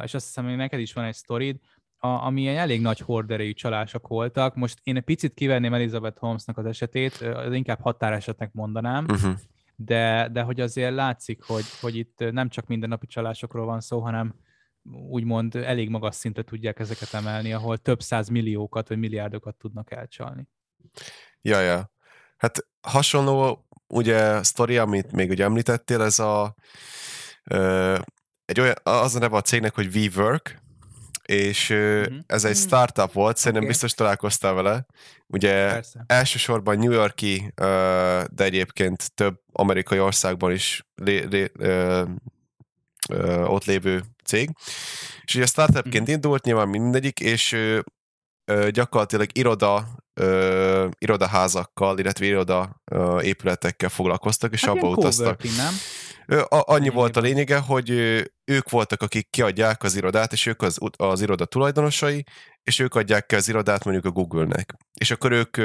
és azt hiszem, hogy neked is van egy sztorid, a, ami elég nagy horderejű csalások voltak. Most én egy picit kivenném Elizabeth Holmesnak az esetét, az inkább határesetnek mondanám, uh-huh. de, de hogy azért látszik, hogy, hogy itt nem csak mindennapi csalásokról van szó, hanem úgymond elég magas szintre tudják ezeket emelni, ahol több száz milliókat vagy milliárdokat tudnak elcsalni. Ja, ja. Hát hasonló ugye sztori, amit még ugye említettél, ez a ö, egy olyan, az a neve a cégnek, hogy WeWork, és mm-hmm. ez egy startup volt, szerintem okay. biztos találkoztál vele. Ugye Persze. elsősorban New Yorki, de egyébként több amerikai országban is lé, lé, ott lévő cég. És ugye startupként mm-hmm. indult, nyilván mindegyik, és gyakorlatilag iroda, irodaházakkal, illetve iroda épületekkel foglalkoztak, és hát abba utaztak. nem? A, annyi volt a lényege, hogy ők voltak, akik kiadják az irodát, és ők az, az iroda tulajdonosai, és ők adják ki az irodát mondjuk a Google-nek. És akkor ők,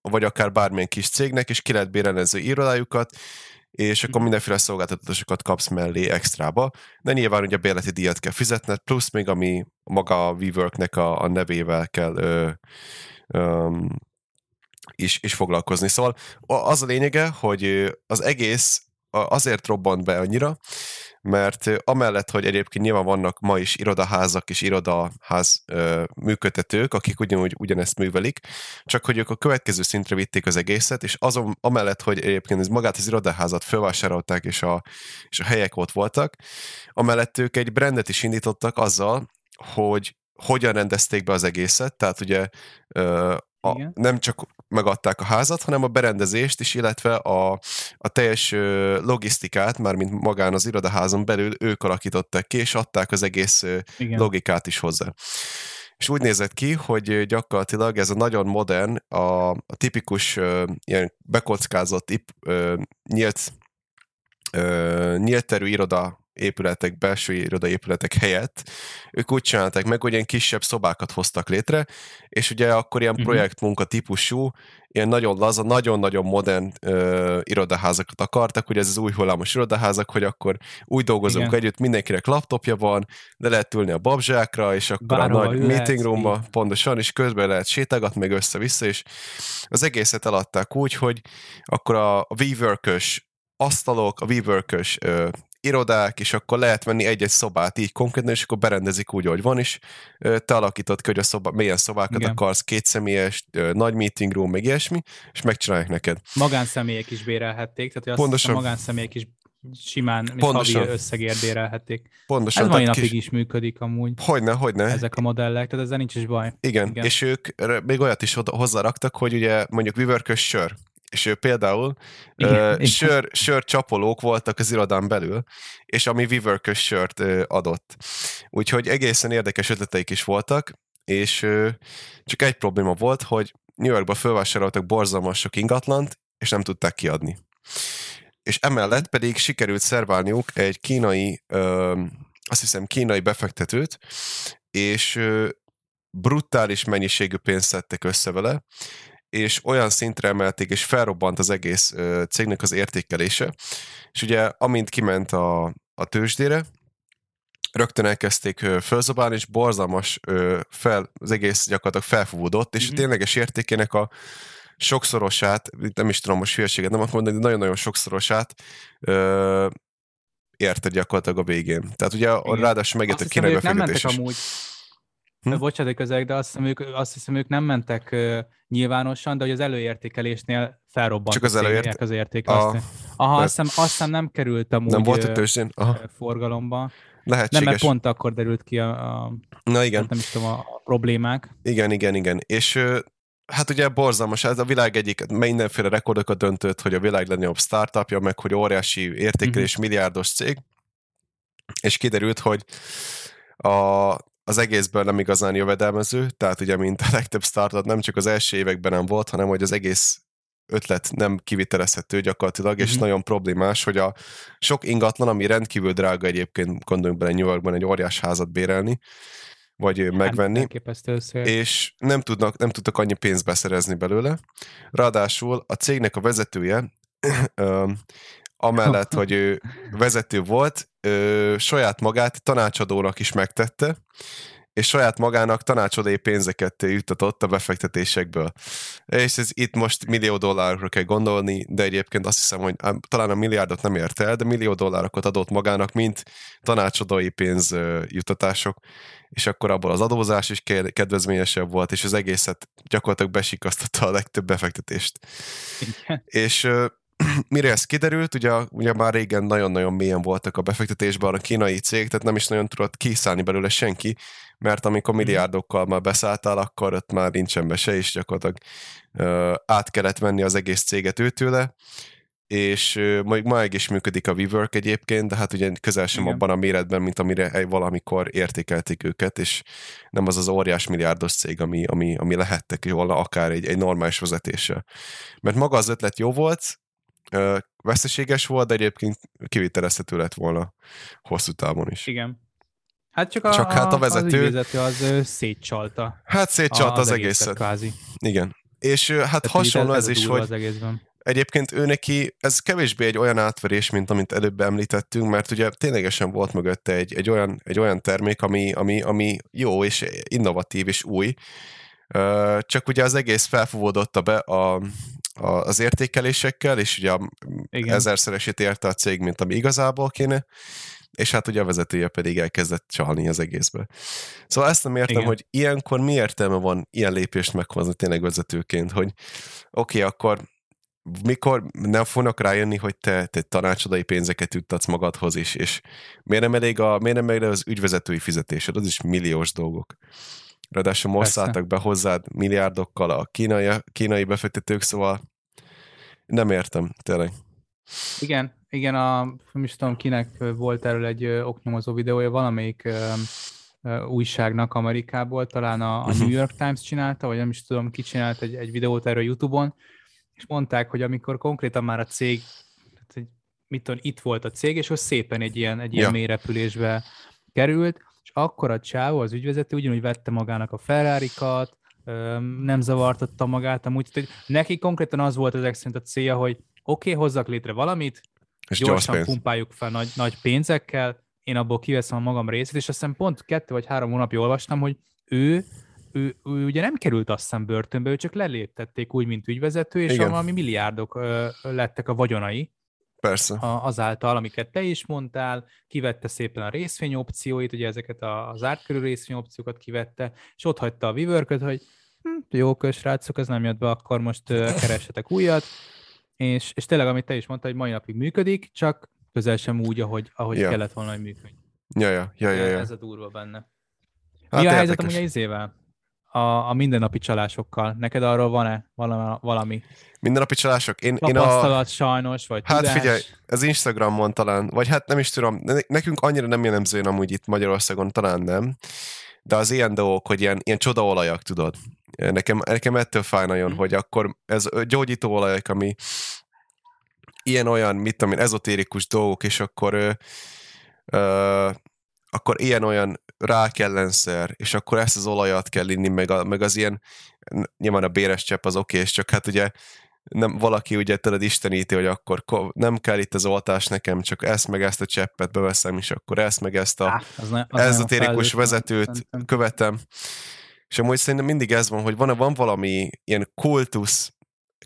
vagy akár bármilyen kis cégnek, és ki lehet bérelni az irodájukat, és akkor mhm. mindenféle szolgáltatásokat kapsz mellé extrába, de nyilván ugye bérleti díjat kell fizetned, plusz még ami maga a WeWorknek a, a nevével kell ö, ö, is, is foglalkozni. Szóval az a lényege, hogy az egész azért robbant be annyira, mert amellett, hogy egyébként nyilván vannak ma is irodaházak és irodaház ö, működtetők, akik ugyanúgy ugyanezt művelik, csak hogy ők a következő szintre vitték az egészet, és azon amellett, hogy egyébként ez magát az irodaházat felvásárolták, és a, és a helyek ott voltak, amellett ők egy brandet is indítottak azzal, hogy hogyan rendezték be az egészet, tehát ugye a, nem csak megadták a házat, hanem a berendezést is, illetve a, a teljes logisztikát, mármint magán az irodaházon belül ők alakították ki, és adták az egész Igen. logikát is hozzá. És úgy nézett ki, hogy gyakorlatilag ez a nagyon modern, a, a tipikus ilyen bekockázott, ip, nyílt, nyílt terű iroda épületek, belső irodaépületek helyett ők úgy csinálták meg, hogy ilyen kisebb szobákat hoztak létre, és ugye akkor ilyen uh-huh. projektmunka típusú, ilyen nagyon laza, nagyon-nagyon modern ö, irodaházakat akartak, hogy ez az új hullámos irodaházak, hogy akkor úgy dolgozunk Igen. együtt, mindenkinek laptopja van, de lehet ülni a babzsákra, és akkor Bárhol a nagy meeting roomba, pontosan, és közben lehet sétálgatni, meg össze-vissza, és az egészet eladták úgy, hogy akkor a, a WeWork-ös asztalok, a WeWork-ös irodák, és akkor lehet venni egy-egy szobát így konkrétan, és akkor berendezik úgy, ahogy van, és te alakítod ki, hogy a szoba, milyen szobákat Igen. akarsz, kétszemélyes, nagy meeting room, meg ilyesmi, és megcsinálják neked. Magánszemélyek is bérelhették, tehát hogy Pontosan. azt magánszemélyek is simán Pontosan. havi összegért bérelhették. Pontosan. Ez mai napig kis... is működik amúgy. Hogyne, hogyne. Ezek a modellek, tehát ezzel nincs is baj. Igen, Igen. és ők még olyat is hozzáraktak, hogy ugye mondjuk WeWork-ös sör, és ő például igen, uh, sör, sör csapolók voltak az irodán belül, és ami wework sört uh, adott. Úgyhogy egészen érdekes ötleteik is voltak, és uh, csak egy probléma volt, hogy New Yorkba felvásároltak borzalmas sok ingatlant, és nem tudták kiadni. És emellett pedig sikerült szerválniuk egy kínai, uh, azt hiszem kínai befektetőt, és uh, brutális mennyiségű pénzt szedtek össze vele, és olyan szintre emelték, és felrobbant az egész cégnek az értékelése. És ugye, amint kiment a, a tőzsdére, rögtön elkezdték fölzabálni, és borzalmas fel, az egész gyakorlatilag felfúvódott, és mm-hmm. a tényleges értékének a sokszorosát, nem is tudom most hülyeséget nem mondani, de nagyon-nagyon sokszorosát ö, érte gyakorlatilag a végén. Tehát ugye Igen. ráadásul megjött a kinek nem mentek amúgy Hm? Bocsánat, közeg, de azt hiszem, ők, azt hiszem, ők nem mentek uh, nyilvánosan, de hogy az előértékelésnél felrobbant Csak az előért... az érték. A... Aha, azt hiszem, azt hiszem nem került amúgy nem volt tőzsdén? Aha. forgalomba. Lehetséges. Nem, mert pont akkor derült ki a, a Na igen. nem is tudom, a, a problémák. Igen, igen, igen. És hát ugye borzalmas, ez a világ egyik mindenféle rekordokat döntött, hogy a világ legnagyobb startupja, meg hogy óriási értékelés, uh-huh. milliárdos cég, és kiderült, hogy a, az egészből nem igazán jövedelmező, tehát ugye, mint a legtöbb startup nem csak az első években nem volt, hanem hogy az egész ötlet nem kivitelezhető gyakorlatilag, mm-hmm. és mhm. nagyon problémás, hogy a sok ingatlan, ami rendkívül drága egyébként, gondoljunk bele New Yorkban egy óriás házat bérelni, vagy hát, megvenni, és nem, tudnak, nem tudtak annyi pénzt beszerezni belőle. Ráadásul a cégnek a vezetője, amellett, hogy ő vezető volt, saját magát tanácsadónak is megtette, és saját magának tanácsadói pénzeket juttatott a befektetésekből. És ez itt most millió dollárokra kell gondolni, de egyébként azt hiszem, hogy talán a milliárdot nem ért el, de millió dollárokat adott magának, mint tanácsadói pénzjutatások, és akkor abból az adózás is kedvezményesebb volt, és az egészet gyakorlatilag besikasztotta a legtöbb befektetést. Igen. És mire ez kiderült, ugye, ugye már régen nagyon-nagyon mélyen voltak a befektetésben a kínai cég, tehát nem is nagyon tudott kiszállni belőle senki, mert amikor mhm. milliárdokkal már beszálltál, akkor ott már nincsen be se, és gyakorlatilag uh, át kellett venni az egész céget őtőle, és uh, majd ma is működik a WeWork egyébként, de hát ugye közel sem Igen. abban a méretben, mint amire valamikor értékelték őket, és nem az az óriás milliárdos cég, ami, ami, ami lehettek volna akár egy, egy normális vezetése. Mert maga az ötlet jó volt, veszteséges volt, de egyébként kivitelezhető lett volna hosszú távon is. Igen. Hát csak, a, csak hát a vezető... Az az szétcsalta. Hát szétcsalta az, az egészet. Kvázi. Igen. És hát Tehát hasonló ez, ez is, hogy az egészben. egyébként ő neki, ez kevésbé egy olyan átverés, mint amit előbb említettünk, mert ugye ténylegesen volt mögötte egy, egy, olyan, egy olyan termék, ami, ami, ami jó és innovatív és új, csak ugye az egész felfúvódott be a, a, az értékelésekkel, és ugye a Igen. ezerszeresét érte a cég, mint ami igazából kéne, és hát ugye a vezetője pedig elkezdett csalni az egészbe. Szóval ezt nem értem, Igen. hogy ilyenkor mi értelme van ilyen lépést meghozni tényleg vezetőként, hogy oké, okay, akkor mikor nem fognak rájönni, hogy te, te tanácsadai pénzeket juttatsz magadhoz is, és miért nem elég, a, miért nem elég az ügyvezetői fizetésed, az is milliós dolgok. Ráadásul most szálltak be hozzád milliárdokkal a kínai, kínai befektetők, szóval nem értem, tényleg. Igen, igen, a, nem is tudom kinek volt erről egy oknyomozó videója, valamelyik ö, ö, újságnak Amerikából, talán a, a New mhm. York Times csinálta, vagy nem is tudom, ki csinált egy, egy videót erről YouTube-on, és mondták, hogy amikor konkrétan már a cég, tehát, hogy mit tudom, itt volt a cég, és hogy szépen egy ilyen, egy ilyen ja. mélyrepülésbe került, akkor a csávó, az ügyvezető ugyanúgy vette magának a ferrari nem zavartatta magát, amúgy, hogy neki konkrétan az volt ezek szerint a célja, hogy oké, okay, hozzak létre valamit, és gyorsan pumpáljuk fel nagy, nagy pénzekkel, én abból kiveszem a magam részét, és aztán pont kettő vagy három hónapja olvastam, hogy ő, ő, ő ugye nem került azt hiszem börtönbe, ő csak leléptették úgy, mint ügyvezető, és Igen. valami milliárdok ö, lettek a vagyonai. Persze. A, azáltal, amiket te is mondtál, kivette szépen a részvényopcióit, ugye ezeket az ártkörű részvényopciókat kivette, és ott hagyta a vivörköt, hogy hm, jó srácok, ez nem jött be, akkor most ö, keressetek újat, és, és tényleg, amit te is mondtad, hogy mai napig működik, csak közel sem úgy, ahogy, ahogy ja. kellett volna, hogy működjön. Ja, ja, ja, ja, ja. Ez a durva benne. Hát Mi a helyzet amúgy izével? A, a mindennapi csalásokkal. Neked arról van-e valami? Mindennapi csalások? Én, én a... sajnos, vagy Hát tudás? figyelj, ez Instagramon talán, vagy hát nem is tudom, nekünk annyira nem jellemző amúgy itt Magyarországon, talán nem, de az ilyen dolgok, hogy ilyen, ilyen csodaolajak, tudod. Nekem, nekem ettől fáj nagyon, mm. hogy akkor ez gyógyítóolajak, ami ilyen-olyan, mit tudom én, ezotérikus dolgok, és akkor ö, ö, akkor ilyen-olyan rákellenszer, és akkor ezt az olajat kell inni, meg, a, meg az ilyen, nyilván a béres csepp az oké, és csak hát ugye nem, valaki ugye tudod isteníti, hogy akkor nem kell itt az oltás nekem, csak ezt meg ezt a cseppet beveszem, és akkor ezt meg ezt a ezotérikus vezetőt szerintem. követem. És amúgy szerintem mindig ez van, hogy van, van valami ilyen kultusz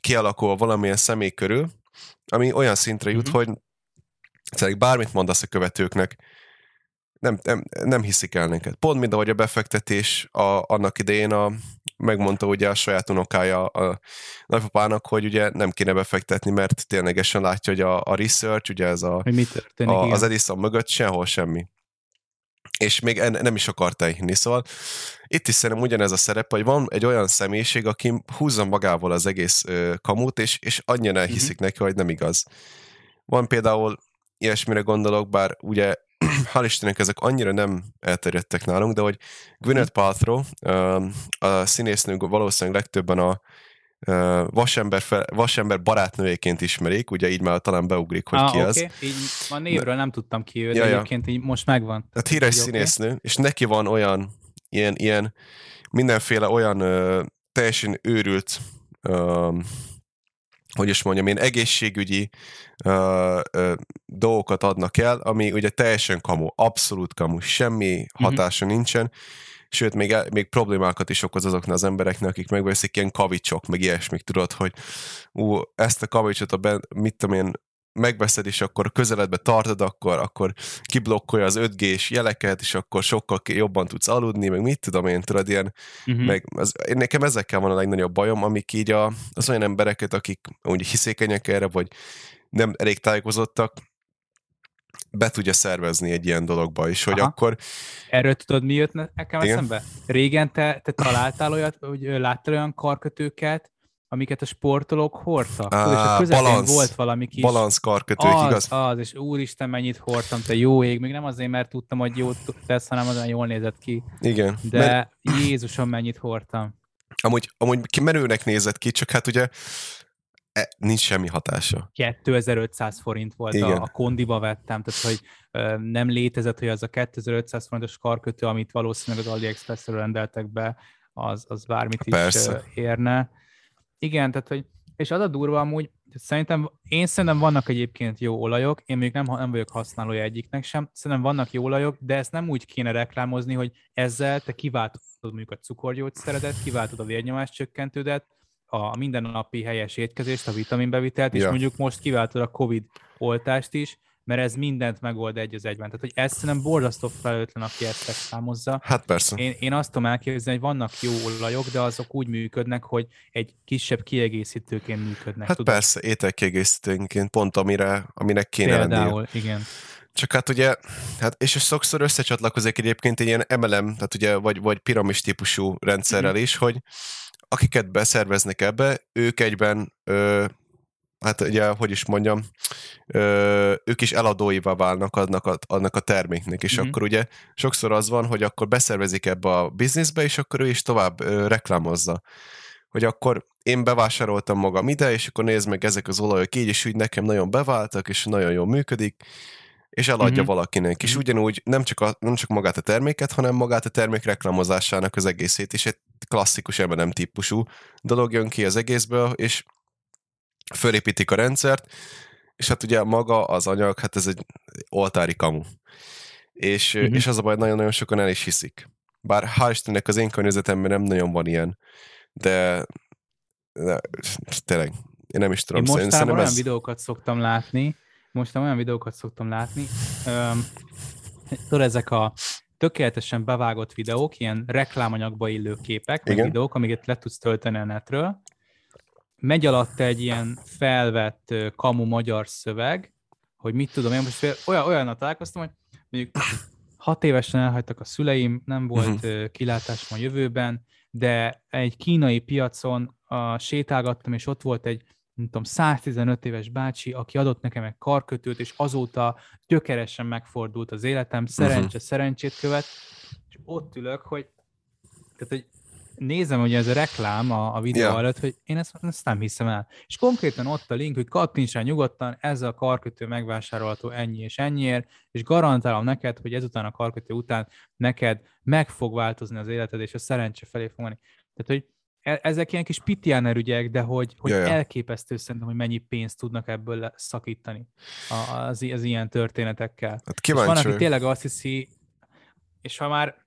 kialakul valamilyen személy körül, ami olyan szintre jut, mm-hmm. hogy bármit mondasz a követőknek, nem, nem, nem hiszik el neked. Pont mint ahogy a befektetés a, annak idején a, megmondta ugye a saját unokája a nagypapának, hogy ugye nem kéne befektetni, mert ténylegesen látja, hogy a, a research, ugye ez a, mi történik, a, az Edison mögött sehol semmi. És még en, nem is akarta hinni. Szóval itt is szerintem ugyanez a szerep, hogy van egy olyan személyiség, aki húzza magával az egész ö, kamut, és, és annyira elhiszik mm-hmm. neki, hogy nem igaz. Van például ilyesmire gondolok, bár ugye hál' Istennek ezek annyira nem elterjedtek nálunk, de hogy Gwyneth Paltrow, a színésznő valószínűleg legtöbben a vasember, fel, vasember barátnőjéként ismerik, ugye így már talán beugrik, hogy ah, ki okay. az. Így a névről nem tudtam ki őt, ja, egyébként így most megvan. Tehát híres színésznő, okay. és neki van olyan ilyen, ilyen mindenféle olyan ö, teljesen őrült ö, hogy is mondjam, én egészségügyi ö, ö, dolgokat adnak el, ami ugye teljesen kamu, abszolút kamu, semmi mhm. hatása uh-huh. nincsen, sőt, még, még problémákat is okoz azoknak az embereknek, akik megveszik ilyen kavicsok, meg ilyesmik, tudod, hogy ú, ezt a kavicsot, a ben, mit tudom én, megveszed, és akkor közeledbe tartod, akkor, akkor kiblokkolja az 5G-s jeleket, és akkor sokkal jobban tudsz aludni, meg mit tudom én, tudod, ilyen, uh-huh. meg az, én nekem ezekkel van a legnagyobb bajom, amik így a, az olyan embereket, akik úgy hiszékenyek erre, vagy nem elég tájékozottak, be tudja szervezni egy ilyen dologba is, hogy Aha. akkor... Erről tudod, mi jött nekem eszembe? Régen te, te találtál olyat, hogy láttál olyan karkötőket, amiket a sportolók hordtak. Á, és a közepén volt valami kis... Balanszkarkötők, az, igaz? Az, és úristen, mennyit hordtam, te jó ég, még nem azért, mert tudtam, hogy jó tesz, hanem azon jól nézett ki. Igen. De mert... Jézusom, mennyit hordtam. Amúgy, amúgy kimerőnek nézett ki, csak hát ugye e, nincs semmi hatása. 2500 forint volt Igen. a, a kondiba vettem, tehát hogy ö, nem létezett, hogy az a 2500 forintos karkötő, amit valószínűleg az AliExpress-ről rendeltek be, az, az bármit Persze. is érne igen, tehát hogy, és az a durva amúgy, szerintem, én szerintem vannak egyébként jó olajok, én még nem, nem vagyok használója egyiknek sem, szerintem vannak jó olajok, de ezt nem úgy kéne reklámozni, hogy ezzel te kiváltod mondjuk a cukorgyógyszeredet, kiváltod a vérnyomás csökkentődet, a mindennapi helyes étkezést, a vitaminbevitelt, és ja. mondjuk most kiváltod a COVID oltást is, mert ez mindent megold egy az egyben. Tehát, hogy ez szerintem borzasztó felelőtlen, aki ezt számozza. Hát persze. Én, én azt tudom elképzelni, hogy vannak jó olajok, de azok úgy működnek, hogy egy kisebb kiegészítőként működnek. Hát tudod? persze, ételkiegészítőként, pont amire, aminek kéne Például, lennie. igen. Csak hát ugye, hát és sokszor összecsatlakozik egyébként egy ilyen MLM, tehát ugye, vagy, vagy piramis típusú rendszerrel mm-hmm. is, hogy akiket beszerveznek ebbe, ők egyben ö, hát ugye, hogy is mondjam, ö, ők is eladóival válnak annak a, annak a terméknek, és mm-hmm. akkor ugye sokszor az van, hogy akkor beszervezik ebbe a bizniszbe, és akkor ő is tovább ö, reklámozza. Hogy akkor én bevásároltam magam ide, és akkor nézd meg ezek az olajok így, és úgy nekem nagyon beváltak, és nagyon jól működik, és eladja mm-hmm. valakinek. És mhm. ugyanúgy nem csak, a, nem csak magát a terméket, hanem magát a termék reklámozásának az egészét, és egy klasszikus M&M típusú dolog jön ki az egészből, és fölépítik a rendszert, és hát ugye maga az anyag, hát ez egy oltári kamu. És, uh-huh. és az a baj, nagyon-nagyon sokan el is hiszik. Bár hál' Istennek az én környezetemben nem nagyon van ilyen, de, de tényleg, én nem is tudom. Én mostanában olyan ez... videókat szoktam látni, mostanában olyan videókat szoktam látni, um, tudod, ezek a tökéletesen bevágott videók, ilyen reklámanyagba illő képek, vagy videók, amiket le tudsz tölteni a netről, megy alatt egy ilyen felvett kamu magyar szöveg, hogy mit tudom, én most olyan, olyannal találkoztam, hogy mondjuk hat évesen elhagytak a szüleim, nem volt uh-huh. kilátás a jövőben, de egy kínai piacon a, sétálgattam, és ott volt egy nem tudom, 115 éves bácsi, aki adott nekem egy karkötőt, és azóta gyökeresen megfordult az életem, szerencse, uh-huh. szerencsét követ, és ott ülök, hogy, tehát, hogy nézem, hogy ez a reklám a, a videó ja. előtt, hogy én ezt, ezt nem hiszem el. És konkrétan ott a link, hogy kattints rá nyugodtan, ez a karkötő megvásárolható ennyi és ennyiért, és garantálom neked, hogy ezután a karkötő után neked meg fog változni az életed, és a szerencse felé fog menni. Tehát, hogy e, ezek ilyen kis pitiáner ügyek, de hogy, hogy ja, ja. elképesztő szerintem, hogy mennyi pénzt tudnak ebből szakítani az, az ilyen történetekkel. Hát kíváncsi. van, aki tényleg azt hiszi, és ha már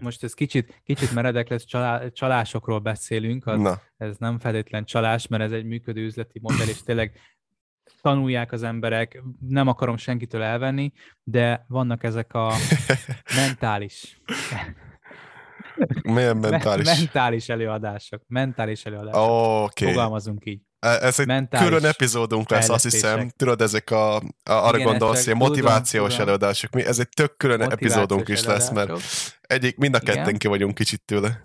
most ez kicsit, kicsit meredek lesz, csalá, csalásokról beszélünk, az, Na. ez nem feltétlen csalás, mert ez egy működő üzleti modell, és tényleg tanulják az emberek, nem akarom senkitől elvenni, de vannak ezek a mentális milyen mentális? mentális előadások. Mentális előadások. Oh, okay. Fogalmazunk így. E, ez egy mentális külön epizódunk lesz, azt hiszem. Tudod, ezek a, a arra Igen, gondolsz, hogy motivációs tudom, előadások. Mi, ez egy tök külön epizódunk is lesz, mert egyik, mind a ketten Igen. ki vagyunk kicsit tőle.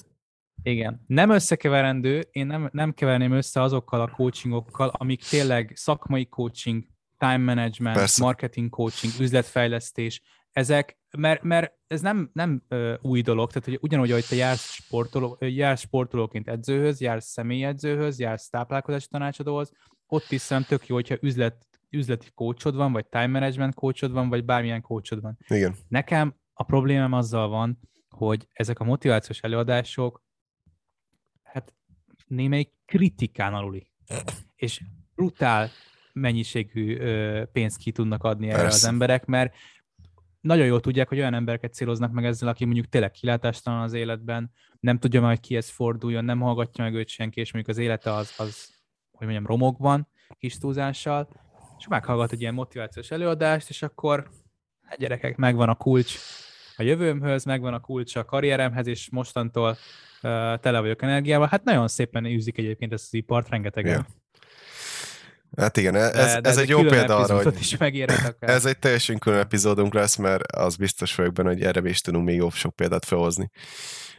Igen. Nem összekeverendő, én nem, nem keverném össze azokkal a coachingokkal, amik tényleg szakmai coaching, time management, Persze. marketing coaching, üzletfejlesztés, ezek, mert, mert ez nem, nem ö, új dolog, tehát hogy ugyanúgy, hogy te jársz, sportoló, jársz sportolóként edzőhöz, jársz személyedzőhöz, jársz táplálkozási tanácsadóhoz, ott is szerintem tök jó, hogyha üzlet, üzleti coachod van, vagy time management coachod van, vagy bármilyen coachod van. Igen. Nekem a problémám azzal van, hogy ezek a motivációs előadások, hát némelyik kritikán aluli. És brutál mennyiségű pénzt ki tudnak adni erre Persze. az emberek, mert nagyon jól tudják, hogy olyan embereket céloznak meg ezzel, aki mondjuk tényleg kilátástalan az életben, nem tudja majd kihez forduljon, nem hallgatja meg őt senki, és mondjuk az élete az, az hogy mondjam, romokban, kis túlzással, és meghallgat egy ilyen motivációs előadást, és akkor hát gyerekek, megvan a kulcs a jövőmhöz, megvan a kulcs a karrieremhez, és mostantól uh, tele vagyok energiával. Hát nagyon szépen űzik egyébként ezt az ipart, rengetegen. Yeah. Hát igen, ez, de, de ez, ez egy jó példa arra, hogy is ez egy teljesen külön epizódunk lesz, mert az biztos vagyok benne, hogy erre is tudunk még jobb sok példát felhozni.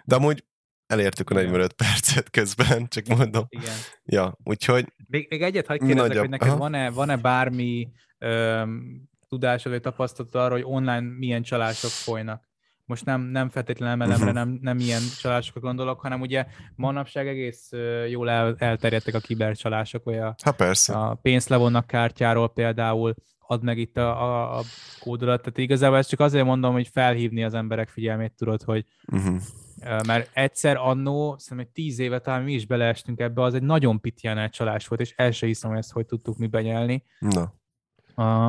De amúgy elértük a 45 percet közben, csak mondom. Igen. Ja, úgyhogy... Még, még egyet hagyd kérdezek, nagyobb. hogy neked van-e, van-e bármi öm, tudásod, vagy tapasztalatod arra, hogy online milyen csalások folynak? Most nem, nem feltétlenül emelemre, nem, nem ilyen csalásokra gondolok, hanem ugye manapság egész jól el, elterjedtek a kibercsalások, vagy a, ha persze. a pénzt levonnak kártyáról például, ad meg itt a, a, a kódolat, tehát igazából ezt csak azért mondom, hogy felhívni az emberek figyelmét, tudod, hogy uh-huh. mert egyszer annó, szerintem egy tíz éve talán mi is beleestünk ebbe, az egy nagyon pitján csalás volt, és el se hiszem, hogy ezt hogy tudtuk mi benyelni. Na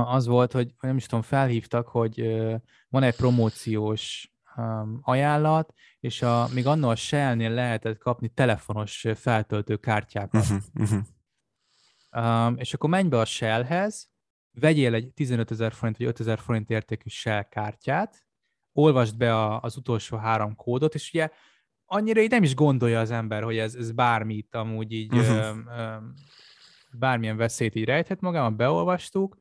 az volt, hogy nem is tudom, felhívtak, hogy van egy promóciós ajánlat, és a, még annól a Shell-nél lehetett kapni telefonos feltöltő kártyákat. Uh-huh, uh-huh. Um, és akkor menj be a Shellhez, vegyél egy 15 ezer forint vagy 5 ezer forint értékű Shell kártyát, olvasd be a, az utolsó három kódot, és ugye annyira így nem is gondolja az ember, hogy ez, ez bármit amúgy így, uh-huh. bármilyen veszélyt így rejthet magában, beolvastuk,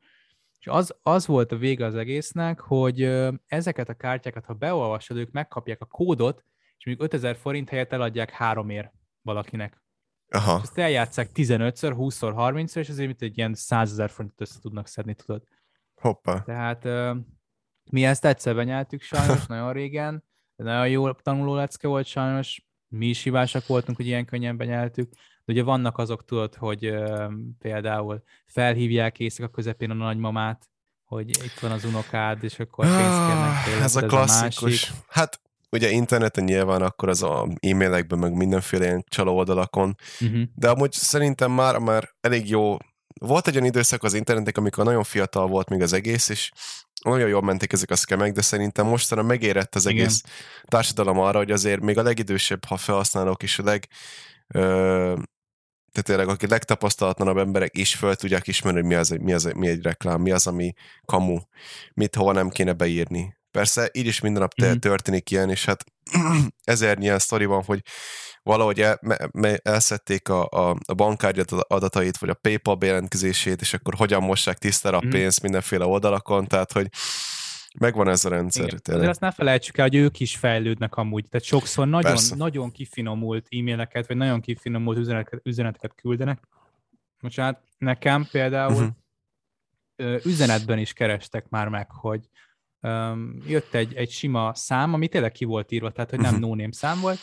és az, az volt a vége az egésznek, hogy ezeket a kártyákat, ha beolvasod, ők megkapják a kódot, és mondjuk 5000 forint helyett eladják háromért valakinek. Aha. És ezt eljátszák 15-ször, 20-szor, 30-szor, és azért mint egy ilyen 100 ezer forintot össze tudnak szedni, tudod. Hoppá. Tehát mi ezt egyszer benyeltük sajnos, nagyon régen, de nagyon jó tanuló lecke volt sajnos, mi is hibásak voltunk, hogy ilyen könnyen benyeltük, de ugye vannak azok, tudod, hogy ö, például felhívják éjszaka közepén a nagymamát, hogy itt van az unokád, és akkor pénzt kérnek tőle, Ez a klasszikus. A hát ugye interneten nyilván akkor az a e-mailekben, meg mindenféle ilyen csaló oldalakon, uh-huh. de amúgy szerintem már, már elég jó volt egy olyan időszak az interneten, amikor nagyon fiatal volt még az egész, és nagyon jól mentek ezek a szkemek, de szerintem mostanra megérett az egész Igen. társadalom arra, hogy azért még a legidősebb ha felhasználók is a leg ö, tehát tényleg aki legtapasztalatlanabb emberek is föl tudják ismerni, hogy mi, az, mi, az, mi egy reklám, mi az, ami kamu, mit hova nem kéne beírni. Persze így is minden nap mm-hmm. történik ilyen, és hát ezer ilyen sztori van, hogy valahogy el, me, me, elszették a, a, a bankkártya adatait, vagy a PayPal bejelentkezését, és akkor hogyan mossák tisztára a mhm. pénzt mindenféle oldalakon, tehát hogy Megvan ez a rendszer. Igen. Azért azt ne felejtsük el, hogy ők is fejlődnek amúgy. Tehát sokszor nagyon, nagyon kifinomult e-maileket, vagy nagyon kifinomult üzeneteket, üzeneteket küldenek. Most hát nekem például uh-huh. üzenetben is kerestek már meg, hogy um, jött egy, egy sima szám, ami tényleg ki volt írva, tehát hogy nem uh-huh. no szám volt,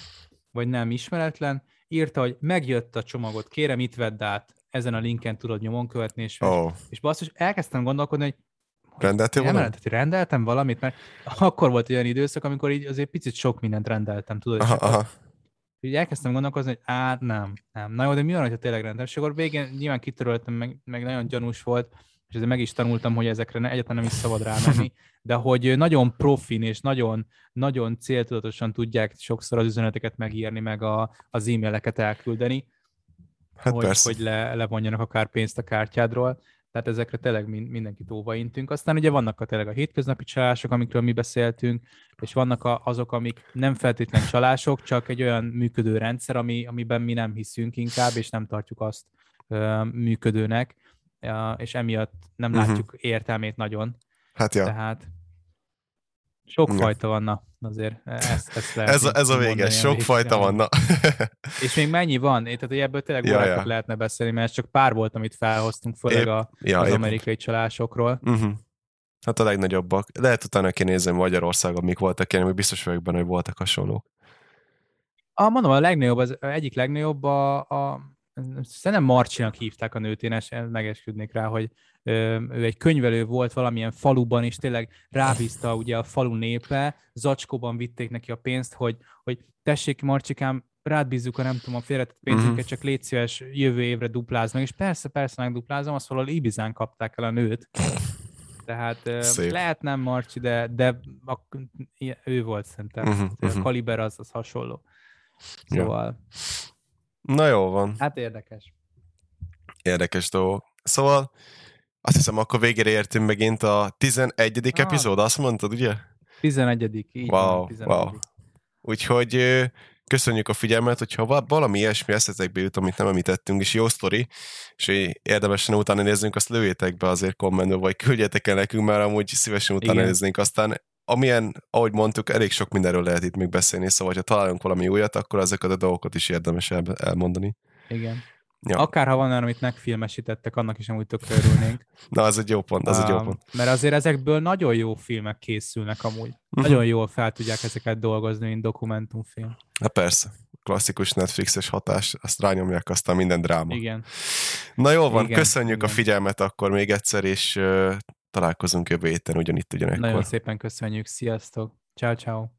vagy nem ismeretlen, írta, hogy megjött a csomagot, kérem itt vedd át, ezen a linken tudod nyomon követni, és, oh. és basszus, elkezdtem gondolkodni, hogy Rendeltél valamit? Tehát rendeltem valamit, mert akkor volt olyan időszak, amikor így azért picit sok mindent rendeltem, tudod? Aha, aha. Így elkezdtem gondolkozni, hogy á, nem, nem. Na jó, de mi van, hogyha tényleg rendeltem? És akkor végén nyilván kitöröltem, meg, meg nagyon gyanús volt, és ezért meg is tanultam, hogy ezekre ne, egyáltalán nem is szabad rámenni, de hogy nagyon profin és nagyon, nagyon céltudatosan tudják sokszor az üzeneteket megírni, meg a, az e-maileket elküldeni, hát hogy, persze. hogy le, levonjanak akár pénzt a kártyádról. Tehát ezekre tényleg mindenkit óvaintünk. Aztán ugye vannak a tényleg a hétköznapi csalások, amikről mi beszéltünk, és vannak a, azok, amik nem feltétlen csalások, csak egy olyan működő rendszer, ami, amiben mi nem hiszünk inkább, és nem tartjuk azt ö, működőnek, és emiatt nem uh-huh. látjuk értelmét nagyon. Hát ja. Tehát sok fajta vanna azért. Ezt, ezt lehet ez, a, ez a vége, sok fajta vanna. és még mennyi van? Tehát, hogy ebből tényleg ja, ja. lehetne beszélni, mert ez csak pár volt, amit felhoztunk, főleg a, ja, az épp. amerikai csalásokról. Uh-huh. Hát a legnagyobbak. Lehet utána nézni Magyarországon, mik voltak ilyen, hogy biztos vagyok benne, hogy voltak hasonlók. A, mondom, a legnagyobb, az egyik legnagyobb a, a szerintem Marcsinak hívták a nőt, én megesküdnék rá, hogy ő egy könyvelő volt valamilyen faluban, és tényleg rábízta ugye a falu népe, zacskóban vitték neki a pénzt, hogy, hogy tessék, Marcsikám, rád bízzuk a nem tudom, a félretett pénzünket, uh-huh. csak légy szíves, jövő évre dupláz meg, és persze, persze megduplázom, azt valahol Ibizán kapták el a nőt. Tehát Szép. lehet nem Marcsi, de, de a, ő volt szerintem. Uh-huh, uh-huh. A kaliber az, az hasonló. Szóval... Ja. Na jó van. Hát érdekes. Érdekes dolgok. Szóval azt hiszem, akkor végére értünk megint a 11. Ah. epizód, azt mondtad, ugye? 11. Így wow, van, 11. wow. Úgyhogy köszönjük a figyelmet, hogyha valami ilyesmi eszetekbe jut, amit nem említettünk, és jó sztori, és érdemesen utána nézzünk, azt lőjétek be azért kommentbe, vagy küldjetek el nekünk, mert amúgy szívesen utána Igen. néznénk. Aztán amilyen, ahogy mondtuk, elég sok mindenről lehet itt még beszélni, szóval ha találunk valami újat, akkor ezeket a dolgokat is érdemes el, elmondani. Igen. Ja. Akár ha van olyan, amit megfilmesítettek, annak is amúgy tök örülnénk. Na, az egy jó pont, az um, egy jó pont. Mert azért ezekből nagyon jó filmek készülnek amúgy. Uh-huh. Nagyon jól fel tudják ezeket dolgozni, mint dokumentumfilm. Na persze, klasszikus Netflixes hatás, azt rányomják aztán minden dráma. Igen. Na jó van, igen, köszönjük igen. a figyelmet akkor még egyszer, és uh, találkozunk jövő héten ugyanitt ugyanekkor. Nagyon szépen köszönjük, sziasztok! Ciao, ciao.